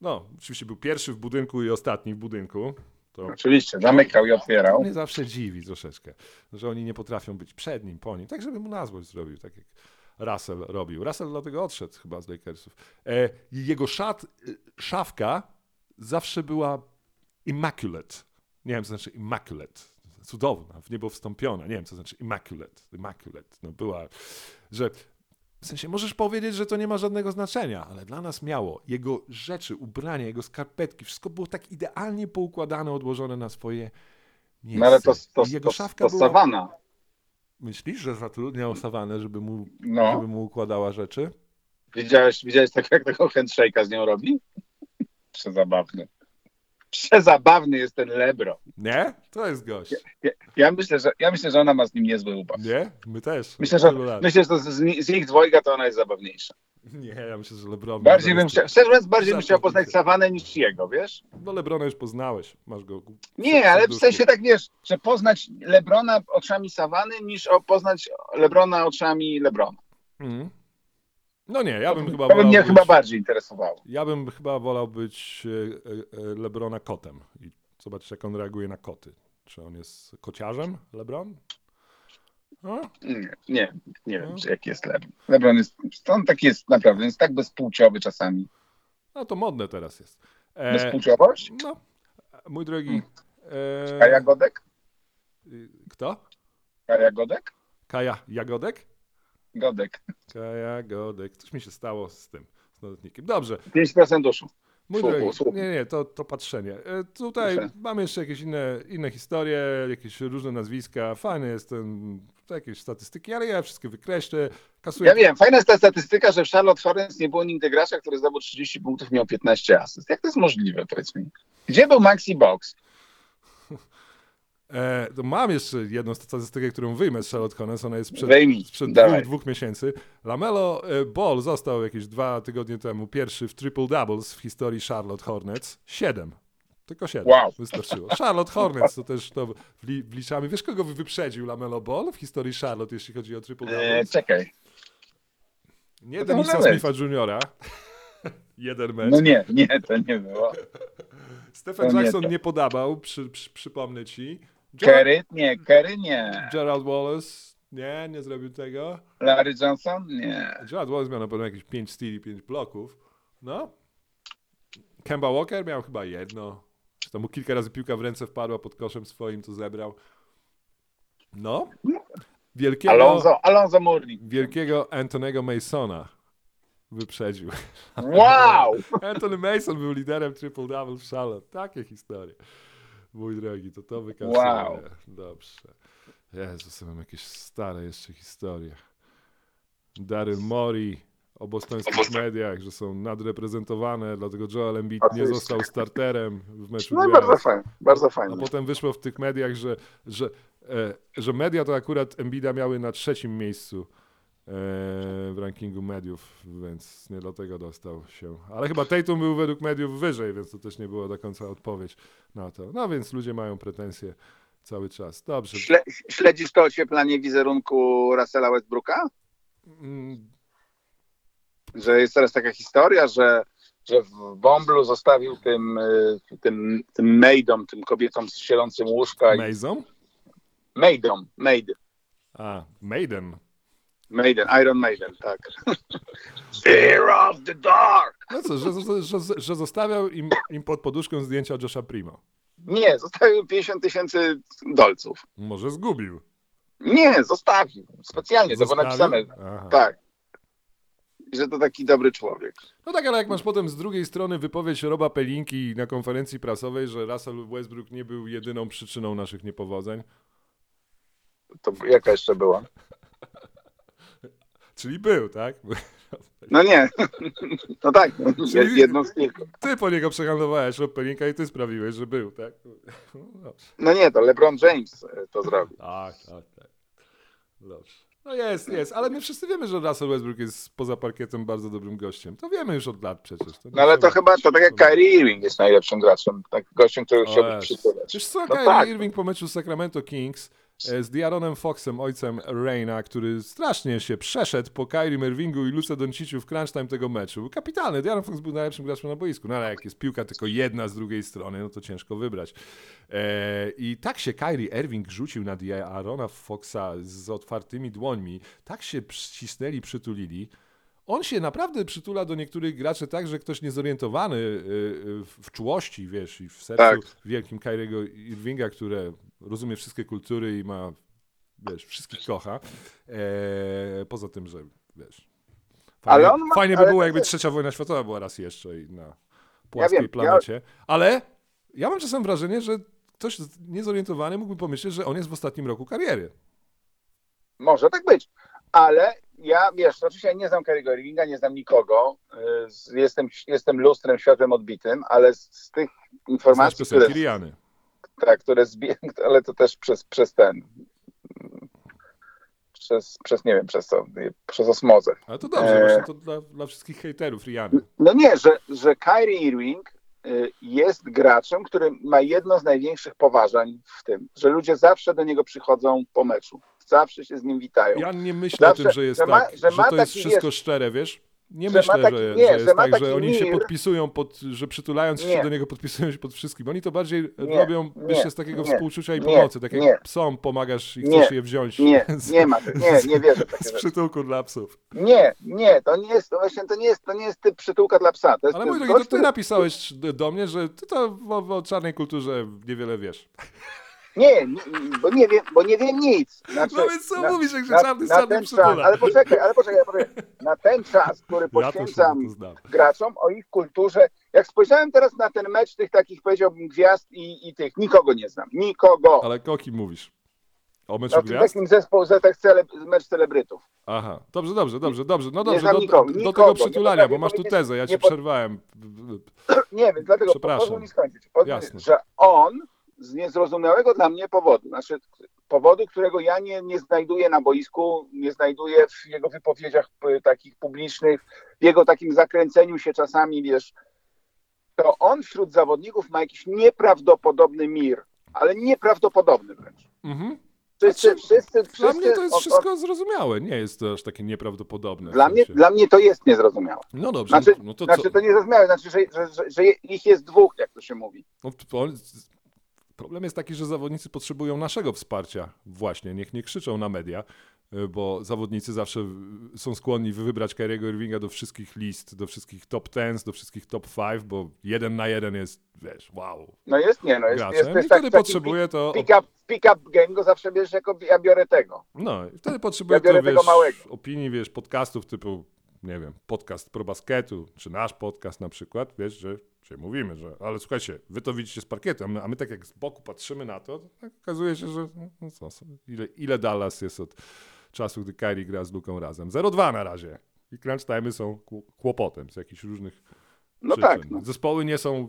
no, oczywiście był pierwszy w budynku i ostatni w budynku. To Oczywiście, zamykał i otwierał. mnie zawsze dziwi troszeczkę, że oni nie potrafią być przed nim, po nim, tak żeby mu na złość zrobił, tak jak Russell robił. Russell dlatego odszedł chyba z Lakersów. E, jego szat, e, szafka zawsze była immaculate. Nie wiem, co znaczy immaculate. Cudowna, w niebo wstąpiona. Nie wiem, co znaczy immaculate. Immaculate. No była, że w sensie możesz powiedzieć, że to nie ma żadnego znaczenia, ale dla nas miało. Jego rzeczy, ubrania, jego skarpetki, wszystko było tak idealnie poukładane, odłożone na swoje miejsce. No ale to, to, jego to, szafka to była... sawana. Myślisz, że zatrudniał Sawanę, żeby mu, No. żeby mu układała rzeczy? Widziałeś, widziałeś tak, jak tego handshake'a z nią robi? Przezabawny. Przezabawny jest ten Lebro. Nie? To jest gość. Ja, ja, myślę, że, ja myślę, że ona ma z nim niezły ubaw. Nie? My też. Myślę, że, myślę, że z, z ich dwojga to ona jest zabawniejsza. Nie, ja myślę, że LeBron... Bardziej bym chciał, szczerze mówiąc, bardziej bym chciał poznać. Sawanę niż jego, wiesz? No Lebrona już poznałeś. Masz go... Nie, ale w sensie tak wiesz, że poznać Lebrona oczami Sawany niż poznać Lebrona oczami Lebrona. Mhm. No nie, ja bym chyba To by mnie być... chyba bardziej interesowało. Ja bym chyba wolał być e, e, Lebrona kotem i zobaczyć, jak on reaguje na koty. Czy on jest kociarzem, Lebron? No, Nie, nie, nie wiem, No. czy jaki jest Lebron. Lebron jest, on taki jest naprawdę, jest tak bezpłciowy czasami. no to modne teraz jest. E, Bezpłciowość? no, mój drogi... E, Kaja Godek? Kto? Kaja Godek? Kaja Jagodek? Godek. Kaja Godek. Coś mi się stało z tym, z notatnikiem. Dobrze. 5% uszu. Mój Słuchu, drogi, słuchu. nie, nie, to, to patrzenie. E, Tutaj Proszę. mamy jeszcze jakieś inne, inne historie, jakieś różne nazwiska. Fajne jest ten, to jakieś statystyki, ale ja wszystkie wykreślę. Kasuję. Ja wiem, fajna jest ta statystyka, że w Charlotte Hornets nie było nigdy gracza, który zdobył 30 punktów miał 15 asyst. Jak to jest możliwe, powiedz mi? Gdzie był Maxi Box? E, mam jeszcze jedną statystykę, którą wyjmę z Charlotte Hornets. Ona jest sprzed, Wyjmij, sprzed dwóch, dwóch miesięcy. Lamelo e, Ball został jakieś dwa tygodnie temu pierwszy w triple doubles w historii Charlotte Hornets. Siedem. Tylko siedem. Wow. Wystarczyło. Charlotte Hornets to też to wli, wliczamy. Wiesz, kogo wyprzedził Lamelo Ball w historii Charlotte, jeśli chodzi o triple E, doubles? czekaj. Nie to Denisa. Smitha Juniora. Jeden mecz. No nie, nie, to nie było. Stephen to nie Jackson to. nie, podawał, przy, przy, przypomnę ci. Kerry? Nie, Kerry nie. Gerald Wallace. Nie, nie zrobił tego. Larry Johnson? Nie. Gerald Wallace miał na pewno jakieś 5 steali, 5 bloków. No. Kemba Walker miał chyba jedno. Tam mu kilka razy piłka w ręce wpadła pod koszem swoim, to zebrał. No. Wielkiego, Alonso, Alonso wielkiego Antonego Masona wyprzedził. Wow! Anthony Mason był liderem triple-double w Charlotte. Takie historie. Mój drogi, to to wykasuję. Wow. Dobrze. Jezus, mam jakieś stare jeszcze historie. Daryl Mori o bostońskich mediach, że są nadreprezentowane, dlatego Joel Embiid nie został starterem w meczu No i bardzo fajnie, bardzo A fajnie. potem wyszło w tych mediach, że, że, e, że media to akurat Embida miały na trzecim miejscu w rankingu mediów, więc nie dlatego dostał się. Ale chyba Tatum był według mediów wyżej, więc to też nie była do końca odpowiedź na to. No więc ludzie mają pretensje cały czas. Dobrze. Śle, śledzisz to ocieplanie wizerunku Russella Westbrooka? Mm, Że jest teraz taka historia, że, że w Bomblu zostawił tym, y, tym, tym maidom, tym kobietom z sielącym łóżka. i- Mason? Maidom, maid. A, Maiden. Maiden, Iron Maiden, tak. Fear of the dark! No co, że, że, że, zostawiał im, im pod poduszką zdjęcia Josha Primo. Nie, zostawił 50 tysięcy dolców. Może zgubił. Nie, zostawił. Specjalnie, to było Zostawił? napisane. Aha. Tak. I że to taki dobry człowiek. No tak, ale jak masz potem z drugiej strony wypowiedź Roba Pelinki na konferencji prasowej, że Russell Westbrook nie był jedyną przyczyną naszych niepowodzeń, To jaka jeszcze była? czyli był, tak? No nie. No tak, Czyli- jedną z kilku. Ty po niego przehandlowałeś Rob Pelinka i ty sprawiłeś, że był, tak? No dobrze. No nie, to LeBron James e, to zrobił. Tak, tak, tak. Dobrze. No jest, jest, ale my wszyscy wiemy, że Russell Westbrook jest poza parkietem bardzo dobrym gościem. To wiemy już od lat przecież. To No ale to chyba, to tak jak Kyrie Irving jest najlepszym graczem, tak gościem, chciałbym jest. przytulać. Wiesz co, No Kyrie tak. Irving po meczu z Sacramento Kings z Diaronem Foxem, ojcem Reina, który strasznie się przeszedł po Kyrie Irvingu i Luce Donciciu w crunch time tego meczu. Był Kapitalny. Diaron Fox był najlepszym graczem na boisku. No ale jak jest piłka tylko jedna z drugiej strony, no to ciężko wybrać. E, I tak się Kyrie Irving rzucił na Diarona Foxa z otwartymi dłońmi. Tak się ścisnęli, przytulili. On się naprawdę przytula do niektórych graczy tak, że ktoś niezorientowany y, y, w czułości, wiesz, i w sercu Tak. wielkim Kyriego Irvinga, które rozumie wszystkie kultury i ma, wiesz, wszystkich kocha. E, poza tym, że, wiesz, fajnie, ma- fajnie by było, jakby jest- trzecia wojna światowa była raz jeszcze i na płaskiej wiem, ja- planecie. Ale ja mam czasem wrażenie, że ktoś niezorientowany mógłby pomyśleć, że on jest w ostatnim roku kariery. Może tak być. Ale ja, wiesz, oczywiście ja nie znam Kerry'ego Irvinga, nie znam nikogo. y, Jestem, jestem lustrem, światłem odbitym, ale z, z tych Znasz informacji, piosenki które, Riany. tak, które zbiję, ale to też przez, przez ten. Przez, przez, nie wiem, przez co, przez osmozę. Ale to dobrze, Eee. właśnie to dla, dla wszystkich hejterów Riany. No nie, że, że Kyrie Irving y, jest graczem, który ma jedno z największych poważań w tym, że ludzie zawsze do niego przychodzą po meczu. Zawsze się z nim witają. Ja nie myślę Zawsze- o tym, że jest że ma- tak, że że, to jest wszystko wiesz, szczere, wiesz? Nie że myślę, taki- że, nie, że jest że tak, że oni się mir. podpisują, pod, że przytulając się Nie. do niego podpisują się pod wszystkim. Oni to bardziej Nie, robią, myślę, z takiego nie, współczucia i pomocy. Tak jak psom pomagasz i chcesz je wziąć Nie, z, nie ma, nie, nie wierzę z rzeczy. przytułku dla psów. Nie, nie, to nie jest, to właśnie to nie jest, to nie jest typ przytułka dla psa. To jest, Ale mój jest drogi, to ty napisałeś do, do mnie, że ty to o, o czarnej kulturze niewiele wiesz. Nie, nie, bo nie wiem, bo nie wiem nic. Znaczy, No więc co na- mówisz, jak się na, czarny na ten czas, ale poczekaj, ale poczekaj, ale poczekaj. Na ten czas, który Ja poświęcam znam. graczom, o ich kulturze. Jak spojrzałem teraz na ten mecz tych takich, powiedziałbym, gwiazd i, i tych, nikogo nie znam. Nikogo. Ale koki mówisz. O meczu No, gwiazd? takim zespół, że tak cele, mecz celebrytów. Aha, dobrze, dobrze, dobrze, dobrze. No dobrze, do, nikogo, do, do tego przytulania, bo masz tu tezę, ja ci nie po- przerwałem. Nie wiem, dlatego Przepraszam. pozwól mi skończyć. Pozwól, Jasne. że on z niezrozumiałego dla mnie powodu, znaczy powodu, którego ja nie, nie znajduję na boisku, nie znajduję w jego wypowiedziach y, takich publicznych, w jego takim zakręceniu się czasami, wiesz, to on wśród zawodników ma jakiś nieprawdopodobny mir, ale nieprawdopodobny wręcz. Mhm. Wszyscy, Znaczy, wszyscy, wszyscy Dla mnie to jest wszystko zrozumiałe, nie jest to aż takie nieprawdopodobne. w Dla mnie, dla mnie to jest niezrozumiałe. No dobrze, Znaczy, no to znaczy co? to niezrozumiałe, znaczy, że, że, że, że ich jest dwóch, jak to się mówi. No, problem jest taki, że zawodnicy potrzebują naszego wsparcia właśnie, niech nie krzyczą na media, y, bo zawodnicy zawsze są skłonni wybrać Kyriego Irvinga do wszystkich list, do wszystkich top 10, do wszystkich top 5, bo jeden na jeden jest, wiesz, wow, No jest, nie, no jest, graczem. jest, I jest wtedy taki- taki potrzebuje to... pick up, pick up game go zawsze bierzesz jako ja biorę tego. No, i wtedy potrzebuję Ja to, wiesz, opinii, wiesz, podcastów typu, nie wiem, podcast pro basketu, czy nasz podcast na przykład, wiesz, że że mówimy, że ale słuchajcie, wy to widzicie z parkietu, a my, a my tak jak z boku patrzymy na to, to tak okazuje się, że no co, co, ile, ile Dallas jest od czasu, gdy Kyrie gra z Luką razem. 0-2 na razie. I crunch time'y są kł- kłopotem z jakichś różnych No przyczyn. tak. No. Zespoły nie są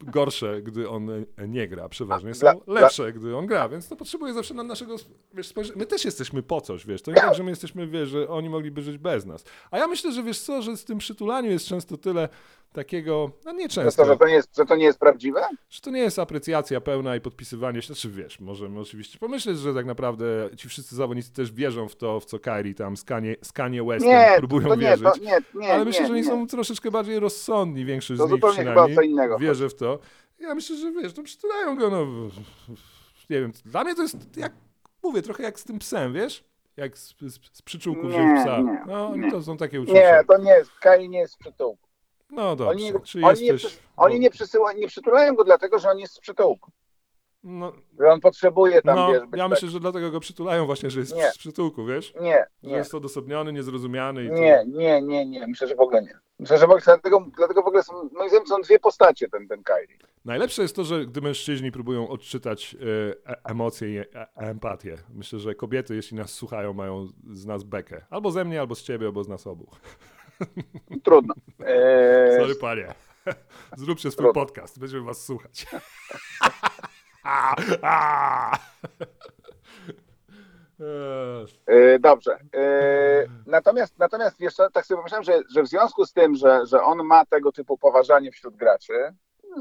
gorsze, gdy on nie gra. Przeważnie są lepsze, gdy on gra, więc to potrzebuje zawsze na naszego wiesz, spojrzenia. My też jesteśmy po coś, wiesz. To nie tak, że my jesteśmy, wiesz, że oni mogliby żyć bez nas. A ja myślę, że wiesz co, że z tym przytulaniu jest często tyle takiego, no nie Że często, to, że, to nie jest, że to nie jest prawdziwe? że to nie jest aprecjacja pełna i podpisywanie się. Znaczy wiesz, możemy oczywiście pomyśleć, że tak naprawdę ci wszyscy zawodnicy też wierzą w to, w co Kyrie tam z Kanye, z Kanye Westem Nie, próbują to nie, wierzyć. to nie, nie. Ale myślę, że oni są troszeczkę bardziej rozsądni, większość To z nich chyba przynajmniej. co innego Wierzę w to. Ja myślę, że wiesz, to przytulają go, no nie wiem, dla mnie to jest, jak mówię, trochę jak z tym psem, wiesz? Jak z, z, z przyczółków Nie, wziąć psa. nie, No, oni nie. to są takie uczucia. Nie, to nie jest, Kyrie nie jest z przytułku. No dobrze, Oni, czy oni, nie, jesteś... przy- oni nie, przysyła, nie przytulają go dlatego, że on jest z przytułku. No, Że on potrzebuje tam, no wiesz, ja tak. myślę, że dlatego go przytulają właśnie, że jest Nie. z przytułku, wiesz? Nie, Że nie, jest odosobniony, niezrozumiany i to... nie, nie, nie, nie. Myślę, że w ogóle nie. Myślę, że w ogóle, dlatego, dlatego w ogóle są, moim zdaniem są dwie postacie ten, ten Kyrie. Najlepsze jest to, że gdy mężczyźni próbują odczytać e, e, emocje i e, empatię. Myślę, że kobiety, jeśli nas słuchają, mają z nas bekę. Albo ze mnie, albo z ciebie, albo z nas obu. Trudno. Eee, Sorry, panie. Zróbcie swój Trudno. podcast, będziemy was słuchać. E, Dobrze. E, Natomiast, natomiast wiesz, tak sobie pomyślałem, że, że w związku z tym, że, że on ma tego typu poważanie wśród graczy,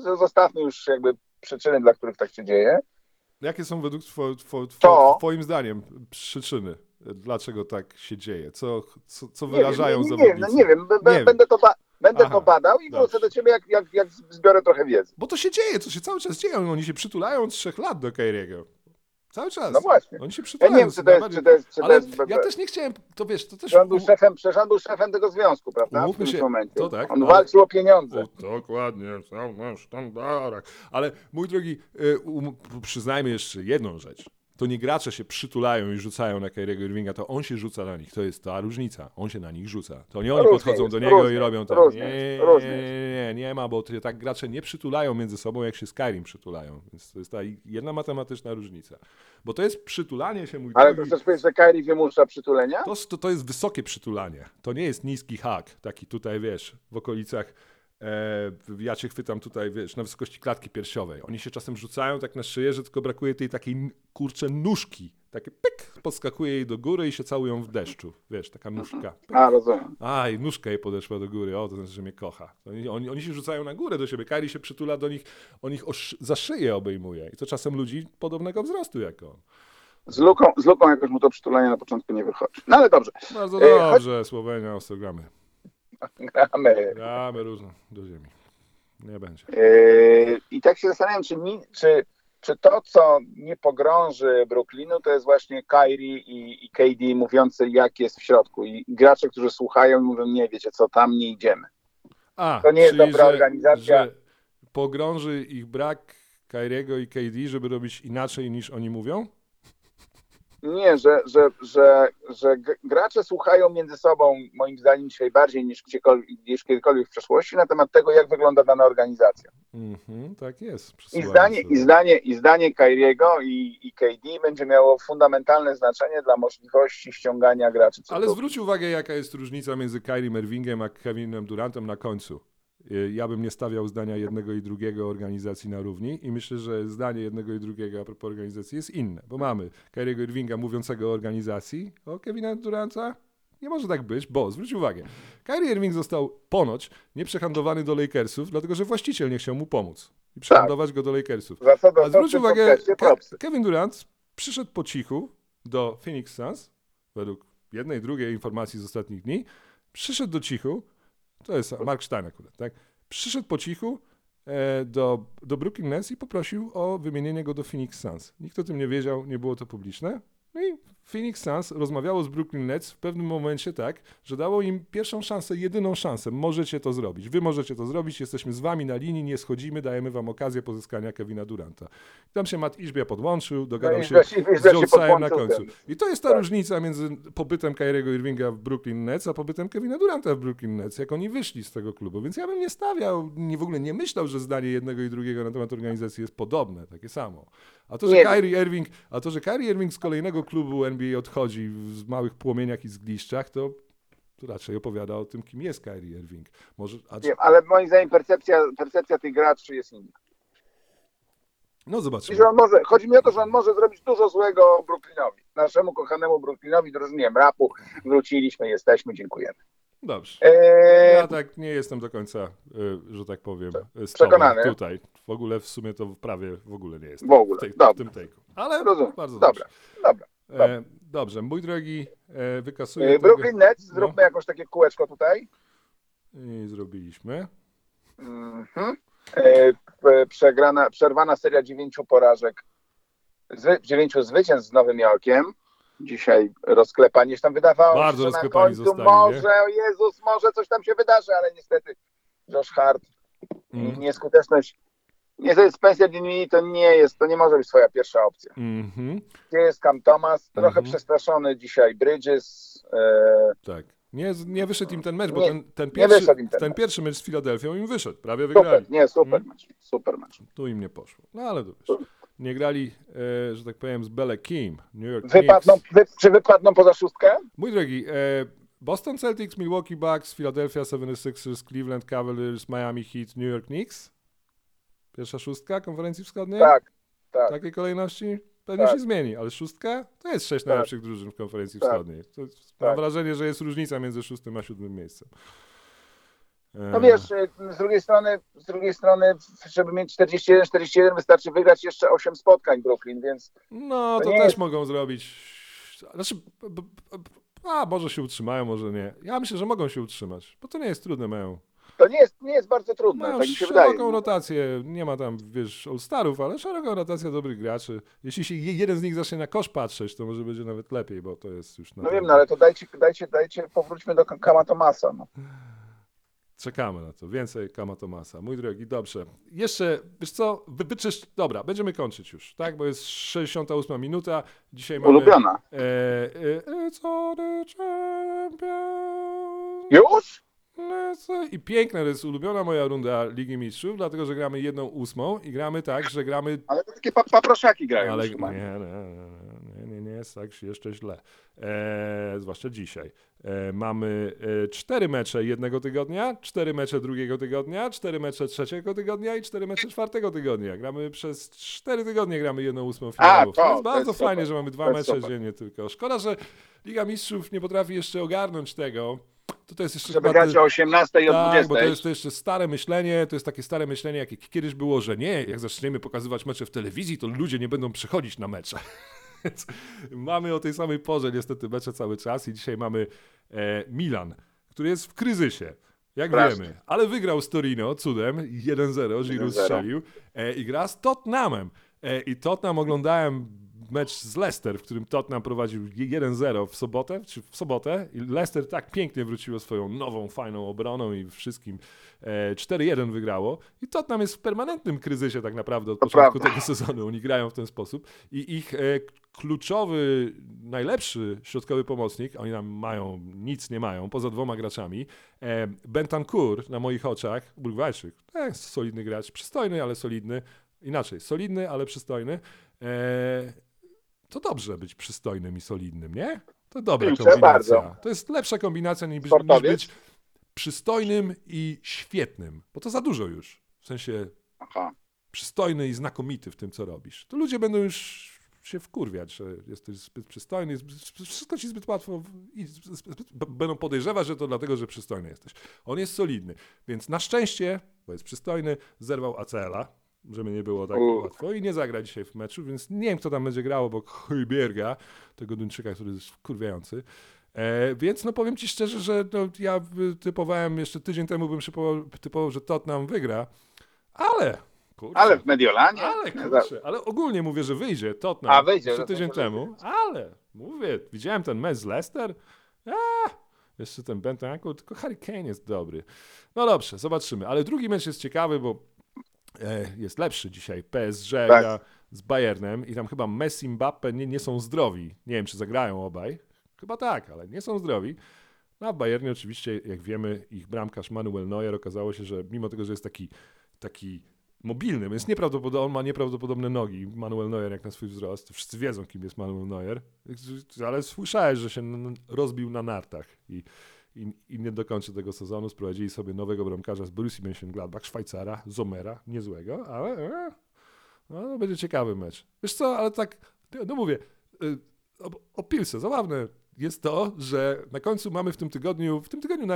że zostawmy już jakby przyczyny, dla których tak się dzieje. Jakie są według two, two, two, To- twoim zdaniem przyczyny? Dlaczego tak się dzieje? Co, co, co Nie wyrażają wiem, nie, nie, zawodnicy? wiem, no nie wiem, Nie wiem. będę, to, ba- będę Aha, to badał i wrócę do ciebie, jak, jak, jak zbiorę trochę wiedzy. Bo to się dzieje, to się cały czas dzieje. Oni się przytulają od trzech lat do Kairiego. Cały czas. No właśnie. Oni się Ja przytulają. nie wiem, czy to jest, czy to jest, czy to jest ja też nie chciałem, to wiesz, to też... On był szefem, przecież on był szefem tego związku, prawda? W Umówmy którymś się, momencie. to tak, On ale- walczył o pieniądze. O, dokładnie, są na sztandarach. Ale mój drogi, y, um, przyznajmy jeszcze jedną rzecz. To nie gracze się przytulają i rzucają na Kyriego Irvinga, to on się rzuca na nich. To jest ta różnica. On się na nich rzuca. To nie oni Różnie podchodzą jest, do niego i robią różnie Nie, nie, nie, nie, nie ma, bo to tak gracze nie przytulają między sobą, jak się Skyrim przytulają. Więc to jest ta jedna matematyczna różnica. Bo to jest przytulanie się, mój Ale to chcesz powiedzieć, że Kairi wymusza przytulenia? To, to, to jest wysokie przytulanie. To nie jest niski hak, taki tutaj, wiesz, w okolicach. E, ja cię chwytam tutaj, wiesz, na wysokości klatki piersiowej. Oni się czasem rzucają tak na szyję, że tylko brakuje tej takiej kurcze nóżki. Takie pyk, podskakuje jej do góry i się całują w deszczu. Wiesz, taka nóżka. Pyk. A, rozumiem. Aj, nóżka jej podeszła do góry, o, to znaczy, że mnie kocha. Oni, oni, oni się rzucają na górę do siebie, Kairi się przytula do nich, on ich za szyję obejmuje. I to czasem ludzi podobnego wzrostu jak on. Z luką, z luką jakoś mu to przytulenie na początku nie wychodzi. No ale dobrze, Bardzo E, dobrze, Słowenia, Ostrogramy. gramy. Gramy różne do ziemi. Nie będzie. Yy, I tak się zastanawiam, czy, mi, czy, czy to, co nie pogrąży Brooklynu, to jest właśnie Kyrie i, i KD mówiący, jak jest w środku. I gracze, którzy słuchają i mówią, nie wiecie co, tam nie idziemy. A, To nie jest dobra że, organizacja. Że pogrąży ich brak Kyriego i KD, żeby robić inaczej niż oni mówią? Nie, że, że, że, że gracze słuchają między sobą, moim zdaniem, dzisiaj bardziej niż, niż kiedykolwiek w przeszłości na temat tego, jak wygląda dana organizacja. Mhm, tak jest. I zdanie, i zdanie, i zdanie Kyriego i, i KD będzie miało fundamentalne znaczenie dla możliwości ściągania graczy. Ale zwróć uwagę, jaka jest różnica między Kyrie Irvingiem a Kevinem Durantem na końcu. Y, Ja bym nie stawiał zdania jednego i drugiego organizacji na równi i myślę, że zdanie jednego i drugiego a propos organizacji jest inne, bo mamy Kyriego Irvinga mówiącego o organizacji, o Kevina Duranta nie może tak być, bo zwróć uwagę, Kyrie Irving został ponoć nieprzehandlowany do Lakersów, dlatego że właściciel nie chciał mu pomóc i przehandować go do Lakersów. A zwróć uwagę, Ke-. Kevin Durant przyszedł po cichu do Phoenix Suns, według jednej, drugiej informacji z ostatnich dni, przyszedł do cichu, to jest Mark Stein akurat, tak? Przyszedł po cichu e, do, do Brooklyn Nets i poprosił o wymienienie go do Phoenix Suns. Nikt o tym nie wiedział, nie było to publiczne. No i Phoenix Suns rozmawiało z Brooklyn Nets w pewnym momencie tak, że dało im pierwszą szansę, jedyną szansę. Możecie to zrobić. Wy możecie to zrobić, jesteśmy z wami na linii, nie schodzimy, dajemy wam okazję pozyskania Kevina Duranta. Tam się Matt Iżbia podłączył, dogadał No się Izbia się- z Izbia Tsayem na końcu. I to jest ta Tak. różnica między pobytem Kyriego Irvinga w Brooklyn Nets, a pobytem Kevina Duranta w Brooklyn Nets, jak oni wyszli z tego klubu. Więc ja bym nie stawiał, nie, w ogóle nie myślał, że zdanie jednego i drugiego na temat organizacji jest podobne, takie samo. A to, że Nie. Kyrie Irving, a to, że Kyrie Irving z kolejnego klubu NBA odchodzi w małych płomieniach i zgliszczach, to, to raczej opowiada o tym, kim jest Kyrie Irving. Może, a, Wiem, ale moim zdaniem percepcja, percepcja tych graczy jest inna. no I zobaczymy. że on może, chodzi mi o to, że on może zrobić dużo złego Brooklynowi. Naszemu kochanemu Brooklynowi, drużynie mrapu. Wróciliśmy, jesteśmy, dziękujemy. Dobrze. Eee, Ja tak nie jestem do końca, y, że tak powiem, Przekonany. tutaj. W ogóle w sumie to prawie w ogóle nie jest. W ogóle. W, tej, w Dobra. tym take'u. Ale Rozumiem. bardzo Dobra, dobrze. dobra. E, dobrze, mój drogi, e, wykasuję tego Brooklyn Nets, No. zróbmy jakąś takie kółeczko tutaj. i zrobiliśmy. Mhm. Eee, p- Przegrana, przerwana seria dziewięciu porażek, zwy, dziewięciu zwycięstw z Nowym Jorkiem. Dzisiaj rozklepanie się tam wydawało, Bardzo się, że na końcu zostali, może, o Jezus, może coś tam się wydarzy, ale niestety Josh Hart Mm. nieskuteczność. Niestety Spencer Dinwiddie to nie jest, to nie może być twoja pierwsza opcja. Mhm, Gdzie jest Cam Thomas? Trochę Mhm. przestraszony dzisiaj Bridges. E, tak. Nie, nie wyszedł im ten mecz, bo Nie, ten, ten, pierwszy, ten ten mecz. pierwszy mecz z Filadelfią im wyszedł. Prawie wygrali. super, nie, super Mm. mecz, super mecz. Tu im nie poszło. No ale to wiesz, nie grali, e, że tak powiem, z Bele Kim, New York Wypadną, wy, czy wypadną poza szóstkę? Mój drogi, e, Boston Celtics, Milwaukee Bucks, Philadelphia 76ers, Cleveland Cavaliers, Miami Heat, New York Knicks. Pierwsza szóstka konferencji wschodniej? Tak, W tak. takiej kolejności? Pewnie Tak. się zmieni, ale szóstka to jest sześć Tak. najlepszych drużyn w konferencji Tak. wschodniej. To, mam Tak. wrażenie, że jest różnica między szóstym a siódmym miejscem. No wiesz, e, z drugiej strony, z drugiej strony, żeby mieć 41-41 wystarczy wygrać jeszcze 8 spotkań Brooklyn, więc No, to to też jest- mogą zrobić. Znaczy, a może się utrzymają, może nie. Ja myślę, że mogą się utrzymać, bo to nie jest trudne. Mają To nie jest, nie jest bardzo trudne, Mają tak mi się wydaje. szeroką rotację, nie ma tam, wiesz, All-Starów, ale szeroką rotację dobrych graczy. Jeśli się je- jeden z nich zacznie na kosz patrzeć, to może będzie nawet lepiej, bo to jest już No wiem, no ale to dajcie, dajcie, dajcie, powróćmy do Kama Tomasa. No. Czekamy na to. Więcej Kama Tomasa. Mój drogi, dobrze. Jeszcze, wiesz co, wy, wyczysz... Dobra, będziemy kończyć już, tak? Bo jest 68 minuta. Dzisiaj mamy... Ulubiona. E, e, it's all the champion. Już? I piękna to jest ulubiona moja runda Ligi Mistrzów, dlatego że gramy jedną ósmą i gramy tak, że gramy Ale to takie pa paproszaki grają. ale nie, nie, nie, nie, jest tak jeszcze źle. E, zwłaszcza dzisiaj. E, mamy e, cztery mecze jednego tygodnia, cztery mecze drugiego tygodnia, cztery mecze trzeciego tygodnia i cztery mecze czwartego tygodnia. Gramy przez cztery tygodnie, gramy jedną ósmą finałów. to- To jest bardzo fajnie, że mamy dwa mecze dziennie tylko. Szkoda, że Liga Mistrzów nie potrafi jeszcze ogarnąć tego. To, to jest jeszcze Żeby grać o 18 i o tak, 20. bo to jest to jeszcze stare myślenie, to jest takie stare myślenie, jak kiedyś było, że nie, jak zaczniemy pokazywać mecze w telewizji, to ludzie nie będą przychodzić na mecze. Więc mamy o tej samej porze niestety mecze cały czas i dzisiaj mamy e, Milan, który jest w kryzysie. Jak Strasznie. wiemy, ale wygrał z Torino cudem 1-0, Giroud 1-0. strzelił e, i gra z Tottenhamem. E, I Tottenham oglądałem mecz z Leicester, w którym Tottenham prowadził 1-0 w sobotę, czy w sobotę i Leicester tak pięknie wróciło swoją nową, fajną obroną i wszystkim e, 4-1 wygrało i Tottenham jest w permanentnym kryzysie tak naprawdę od To początku prawda. tego sezonu. Oni grają w ten sposób i ich e, kluczowy, najlepszy środkowy pomocnik, oni tam mają, nic nie mają, poza dwoma graczami, e, Bentancur na moich oczach, to jest solidny gracz, przystojny, ale solidny, inaczej, solidny, ale przystojny, e, to dobrze być przystojnym i solidnym, nie? To dobra Kurczę, kombinacja. bardzo. To jest lepsza kombinacja niż, niż być przystojnym i świetnym, bo to za dużo już. W sensie Aha. przystojny i znakomity w tym, co robisz. To ludzie będą już się wkurwiać, że jesteś zbyt przystojny, wszystko ci zbyt łatwo i będą podejrzewać, że to dlatego, że przystojny jesteś. On jest solidny, więc na szczęście, bo jest przystojny, zerwał ACL-a, żeby nie było tak U. łatwo i nie zagra dzisiaj w meczu, więc nie wiem, kto tam będzie grał obok Hojbierga, tego Duńczyka, który jest wkurwiający. E, więc no powiem ci szczerze, że no, ja typowałem jeszcze tydzień temu bym typował, typował że Tottenham wygra, ale kurczę, Ale w Mediolanie? ale kurczę, ale ogólnie mówię, że wyjdzie Tottenham A, wyjdzie, jeszcze no tydzień temu, ale mówię, widziałem ten mecz z Leicester, a, jeszcze ten Bentancur, tylko Harry Kane jest dobry. No dobrze, zobaczymy, ale drugi mecz jest ciekawy, bo jest lepszy dzisiaj, PSG Tak. gra z Bayernem i tam chyba Messi, Mbappe nie, nie są zdrowi, nie wiem, czy zagrają obaj, chyba tak, ale nie są zdrowi. No a w Bayernie oczywiście, jak wiemy, ich bramkarz Manuel Neuer okazało się, że mimo tego, że jest taki, taki mobilny, jest nieprawdopodobny, on ma nieprawdopodobne nogi, Manuel Neuer jak na swój wzrost, wszyscy wiedzą, kim jest Manuel Neuer, ale słyszałeś, że się rozbił na nartach i, i, i nie dokończy tego sezonu, sprowadzili sobie nowego bramkarza z Borussii Mönchengladbach, Szwajcara, Zomera, niezłego, ale e, no, będzie ciekawy mecz. Wiesz co, ale tak, no mówię, y, o, o piłce, zabawne jest to, że na końcu mamy w tym tygodniu, w tym tygodniu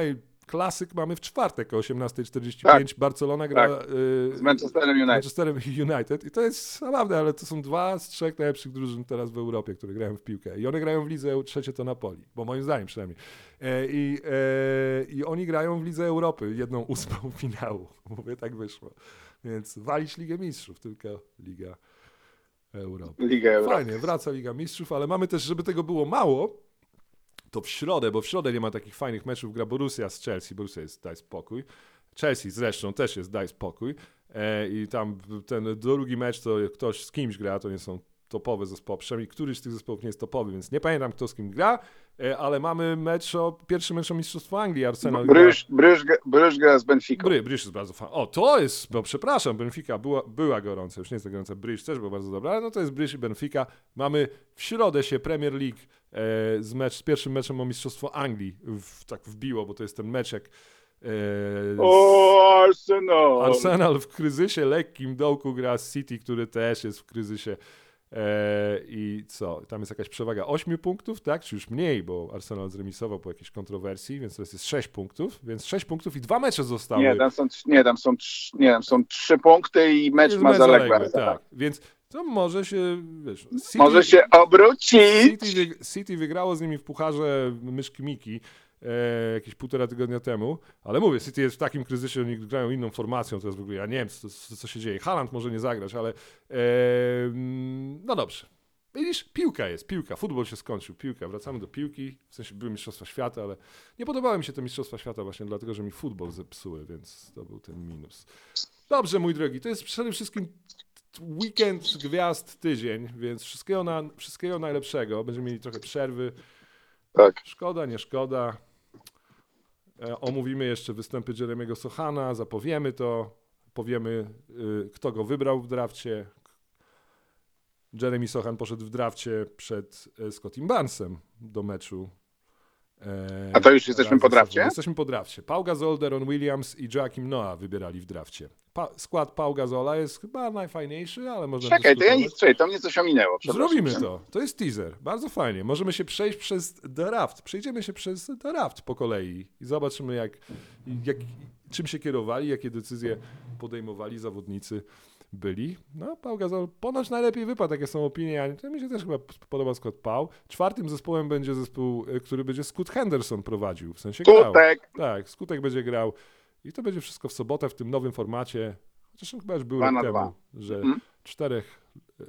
najklasyk mamy w czwartek o 18.45, Tak. Barcelona gra Tak. y, Z Manchesterem United. Manchesterem United i to jest zabawne, ale to są dwa z trzech najlepszych drużyn teraz w Europie, które grają w piłkę i one grają w lidze trzecie to Napoli, bo moim zdaniem przynajmniej. E, I, e, I oni grają w lidze Europy, jedną ósmą finału, mówię tak wyszło. Więc walić Ligę Mistrzów, tylko Liga Europy. Liga Europy. Fajnie, wraca Liga Mistrzów, ale mamy też, żeby tego było mało, to w środę, bo w środę nie ma takich fajnych meczów, gra Borussia z Chelsea, Borussia jest daj spokój, Chelsea zresztą też jest daj spokój e, i tam ten drugi mecz to ktoś z kimś gra, to nie są topowe zespoły, przynajmniej któryś z tych zespołów nie jest topowy, więc nie pamiętam kto z kim gra, e, ale mamy mecz o, pierwszy mecz o Mistrzostwo Anglii, Arsenal gra- Bryż, Bryż, Bryż gra z Benfica. Bry, Bryż jest bardzo fajny. O, to jest, bo przepraszam, Benfica była, była gorąca, już nie jest tak gorąca, Bryż też była bardzo dobra, ale no to jest Bryż i Benfica. Mamy w środę się Premier League z, mecz, z pierwszym meczem o Mistrzostwo Anglii w, tak wbiło, bo to jest ten mecz jak e, z- O, Arsenal! Arsenal w kryzysie lekkim dołku gra z City, który też jest w kryzysie. E, I co? Tam jest jakaś przewaga 8 punktów, tak? Czy już mniej, bo Arsenal zremisował po jakiejś kontrowersji, więc teraz jest 6 punktów, więc 6 punktów i dwa mecze zostały. Nie, tam są, nie, tam są, nie, tam są trzy punkty i mecz Jest ma zaległe. zaległy, tak. Więc to może się, wiesz, City, Może się obrócić. City, City wygrało z nimi w pucharze myszki Miki e, jakieś półtora tygodnia temu, ale mówię, City jest w takim kryzysie, oni grają inną formacją teraz w ogóle, ja nie wiem, co, co, co się dzieje. Haaland może nie zagrać, ale e, no dobrze. Widzisz, piłka jest, piłka, futbol się skończył, piłka, wracamy do piłki, w sensie były Mistrzostwa Świata, ale nie podobały mi się te Mistrzostwa Świata właśnie dlatego, że mi futbol zepsuły, więc to był ten minus. Dobrze, mój drogi, to jest przede wszystkim weekend gwiazd tydzień, więc wszystkiego, na, wszystkiego najlepszego. Będziemy mieli trochę przerwy. Tak. Szkoda, nie szkoda. E, omówimy jeszcze występy Jeremiego Sochana, zapowiemy to, powiemy, y, kto go wybrał w drafcie. Jeremy Sochan poszedł w drafcie przed e, Scottim Barnesem do meczu. E, A to już jesteśmy po drafcie? Jesteśmy po drafcie. Pau Gasol, Deron Williams i Joachim Noah wybierali w drafcie. Pa, skład Pau Gasola jest chyba najfajniejszy, ale można Czekaj, to ja nic, czekaj, to mnie coś ominęło. Zrobimy to. To jest teaser. Bardzo fajnie. Możemy się przejść przez draft. Przejdziemy się przez draft po kolei i zobaczymy, jak, jak, czym się kierowali, jakie decyzje podejmowali zawodnicy byli. No, Pau Gasol ponoć najlepiej wypadł, takie są opinie. a To mi się też chyba podoba skład Pau. Czwartym zespołem będzie zespół, y, który będzie Scott Henderson prowadził. W sensie grał. Skutek. Tak, Skutek będzie grał. I to będzie wszystko w sobotę w tym nowym formacie. Chociaż chyba już był rok temu, że Mhm. czterech,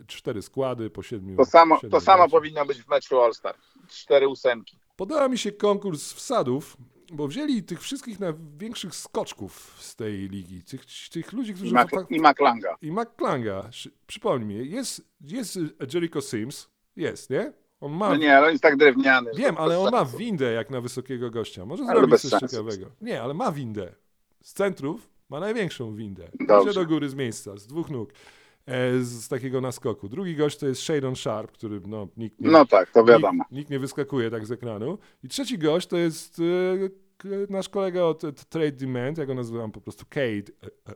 cztery składy po siedmiu. To samo, siedmiu to samo powinno być w meczu All-Star. Cztery ósemki. Podoba mi się konkurs wsadów, bo wzięli tych wszystkich największych skoczków z tej ligi. Tych, tych ludzi, I, którzy... Mac, fak- i McLanga. I McClanga. Szy- Przypomnij mi, jest, jest Jericho Sims, jest, nie? On ma... No nie, ale on jest tak drewniany. Wiem, ale on ma windę jak na wysokiego gościa. Może Ale zrobić coś sensu. ciekawego. Nie, ale ma windę. Z centrów ma największą windę. Dobrze. Idzie do góry z miejsca, z dwóch nóg. E, z takiego naskoku. Drugi gość to jest Shadon Sharp, który no, nikt nie, No tak, to wiadomo. Nikt, nikt nie wyskakuje tak z ekranu. I trzeci gość to jest e, nasz kolega od Trade Demand, ja go nazywam po prostu Cade e,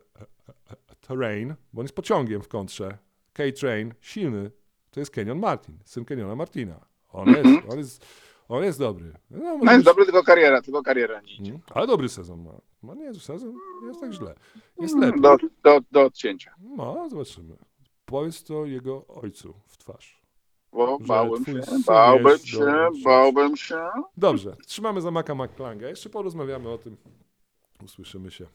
Terrain, bo on jest pociągiem w kontrze. Cade Train, silny, to jest Kenyon Martin, syn Kenyona Martina. On, jest, on, jest, on jest dobry. No. No jest być- dobry, tylko kariera, tylko kariera nie idzie. Mm, Ale dobry sezon ma. Ma nie sezon, jest tak źle. Jest lepiej. Do, do, do odcięcia. No, zobaczymy. Powiedz to jego ojcu w twarz. Bo bałem się, bałbym się, dobry. bałbym się. Dobrze, trzymamy za Maka McClanga. Jeszcze porozmawiamy o tym. Usłyszymy się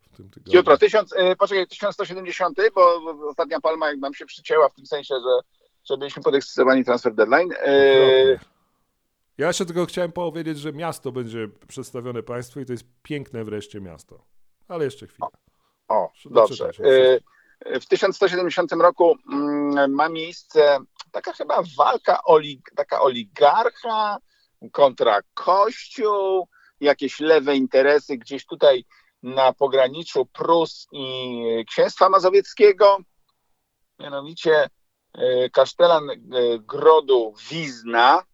w tym tygodniu. Jutro, tysiąc, y, poczekaj, 1170, bo ostatnia palma jak nam się przycięła w tym sensie, że, że byliśmy podekscytowani transfer deadline. Y, Okropnie. Ja jeszcze tylko chciałem powiedzieć, że miasto będzie przedstawione Państwu i to jest piękne wreszcie miasto. Ale jeszcze chwilę. O, Muszę dobrze. Y, W 1170 roku mm, ma miejsce taka chyba walka, oli, taka oligarcha kontra kościół, jakieś lewe interesy gdzieś tutaj na pograniczu Prus i Księstwa Mazowieckiego. Mianowicie y, kasztelan y, grodu Wizna,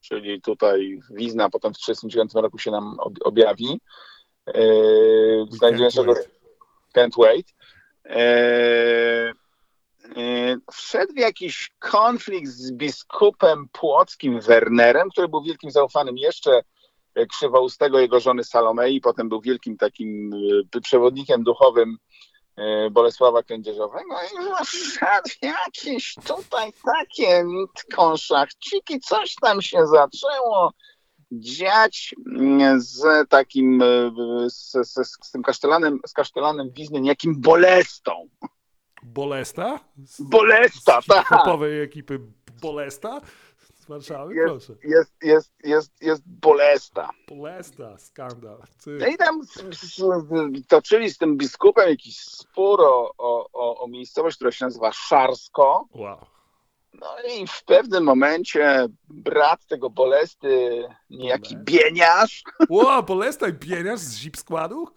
czyli tutaj Wizna potem w 1939 roku się nam ob- objawi, y, We znajdującego can't wait. Can't Wait. Eee, e, wszedł w jakiś konflikt z biskupem płockim Wernerem, który był wielkim zaufanym jeszcze e, krzywoustego jego żony Salomei, potem był wielkim takim e, przewodnikiem duchowym e, Bolesława Kędzierzowego i wszedł jakieś tutaj takie konszachciki, coś tam się zaczęło dziać mm, z takim, e, z, z, z tym kasztelanem, z kasztelanem Wizny, niejakim Bolestą. Bolesta? Z, Bolesta, z tak. ekipy Bolesta Warszawy? Jest, Proszę. jest, jest, jest, jest Bolesta. Bolesta, skandal. Ty. No i tam toczyli z tym biskupem jakiś spór o, o, o, miejscowość, która się nazywa Szarsko. Wow. No i w pewnym momencie brat tego Bolesty, niejaki Bolest. Bieniasz, Wow, Bolesta i pieniarz z zip składu?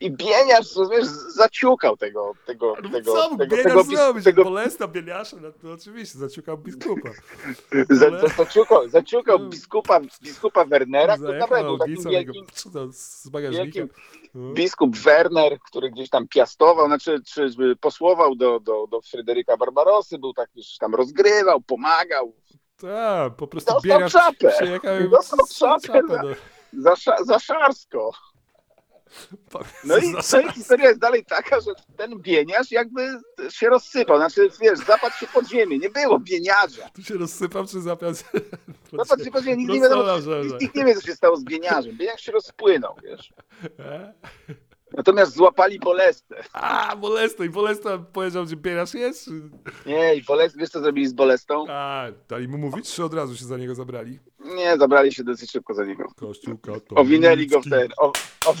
I Bieniasz, rozumiesz, zaciukał tego, tego, No tego, co tego, Bieniasz tego, zrobić? tego, Bolesta, Bieniasza? No to oczywiście, zaciukał biskupa. za, Ale- za, zaciukał, zaciukał No. biskupa, biskupa Wernera, który naprawdę był takim audicą jego wielkim, wielkim No. biskup Werner, który gdzieś tam piastował, znaczy czy posłował do, do, do Fryderyka Barbarosy, był taki, że tam rozgrywał, pomagał. Tak, po prostu Dostał Bieniasz czapę. Dostał czapę czapę za- do- Za, za Szarsko. No i, no i historia jest dalej taka, że ten bieniarz jakby się rozsypał. Znaczy, wiesz, zapadł się pod ziemię. Nie było bieniarza. Tu się rozsypał czy zapiął? Zapadł się pod ziemię. Nikt nie, wiadomo, nikt, nie wie, co się stało z bieniarzem. Bieniarz się rozpłynął, wiesz. E? Natomiast złapali Bolestę. A, Bolesta. I Bolesta powiedział, że bierasz jest? Czy... Nie, i Bolest, wiesz co zrobili z Bolestą? A, dali mu mówić, czy od razu się za niego zabrali? Nie, zabrali się dosyć szybko za niego. Kościół katolicki. Owinęli go w ten. O, o,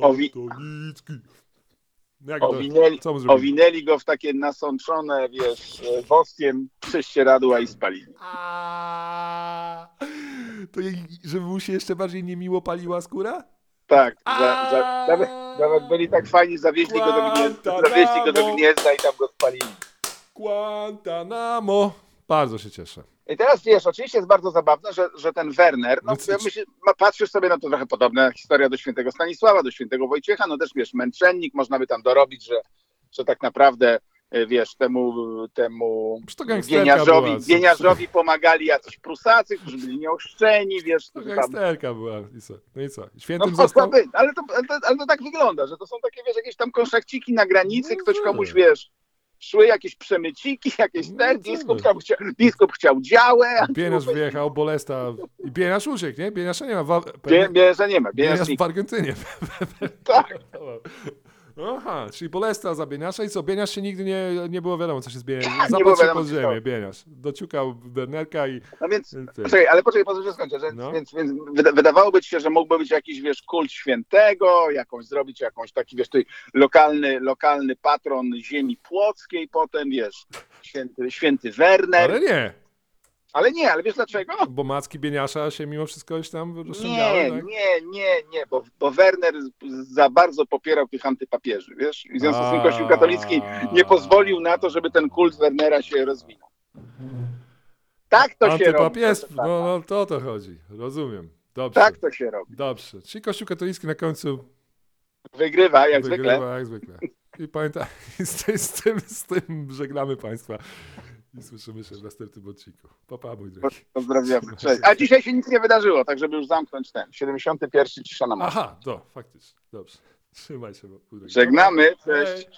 Owi- Katolicki. Jak to? owinęli, zrobili? owinęli go w takie nasączone, wiesz, woskiem prześcieradła i spalili. A, To jej, żeby mu się jeszcze bardziej niemiło paliła skóra? Tak, za, za, nawet, nawet byli tak fajni, zawieźli go do Guantanamo. zawieźli go do Gniezna i tam go spalili. Guantanamo. Bardzo się cieszę. I teraz wiesz, oczywiście jest bardzo zabawne, że, że ten Werner, no, No ma, patrzysz sobie na to trochę podobna historia do świętego Stanisława, do świętego Wojciecha, no też wiesz, męczennik, można by tam dorobić, że, że tak naprawdę e, wiesz, temu, temu gangsterka wieniarzowi, była. wieniarzowi pomagali jacyś prusacy, którzy byli nieoszczeni, wiesz, To którzy tam gangsterka była. I co? No i co? No Świętym mogła został? być, ale to, ale, to, ale to tak wygląda, że to są takie, wiesz, jakieś tam konszachciki na granicy, No ktoś tak. komuś, wiesz, szły jakieś przemyciki, jakieś No ten, co biskup, tam chcia, biskup chciał działę, Bieniasz wyjechał, Bolesta. I Bieniasz uciekł, nie? Bieniasza nie ma. Wa... Bie, bierze nie ma, Bieniasz bierze w Argentynie. tak. Aha, czyli Bolesta za Bieniasza i co? Bieniasz się nigdy nie, nie było wiadomo, co się z Bieniaszem. wiadomo, pod ziemię. Bieniasz. Dociukał Bernerka i... No więc, Ty. poczekaj, ale poczekaj, pozwól, że skończę, że, No. więc, więc wyda- wydawałoby ci się, że mógłby być jakiś, wiesz, kult świętego, jakąś zrobić jakąś taki, wiesz, tutaj lokalny, lokalny patron ziemi płockiej potem, wiesz, święty, święty Werner, Ale nie, ale nie, ale wiesz dlaczego? bo macki Bieniasza się mimo wszystko gdzieś tam rozciągały, Nie, tak? nie, nie, nie, bo, bo Werner za bardzo popierał tych antypapieży, wiesz? I w związku z tym Kościół katolicki nie pozwolił na to, żeby ten kult Wernera się rozwinął. Tak to się robi. Proszę no, no to o to chodzi, rozumiem. Dobrze, Tak to się robi. dobrze. Czyli Kościół katolicki na końcu Wygrywa, jak wygrywa zwykle. jak zwykle. I pamiętaj, z, tym- z, tym, z tym żegnamy Państwa i słyszymy się w następnym odcinku. Papa, mój drogi. Pozdrawiamy. Cześć. A dzisiaj się nic nie wydarzyło, tak żeby już zamknąć ten. 71 cisza na morzu. Aha, to faktycznie, dobrze. Trzymaj się, mój drogi. Żegnamy. Cześć.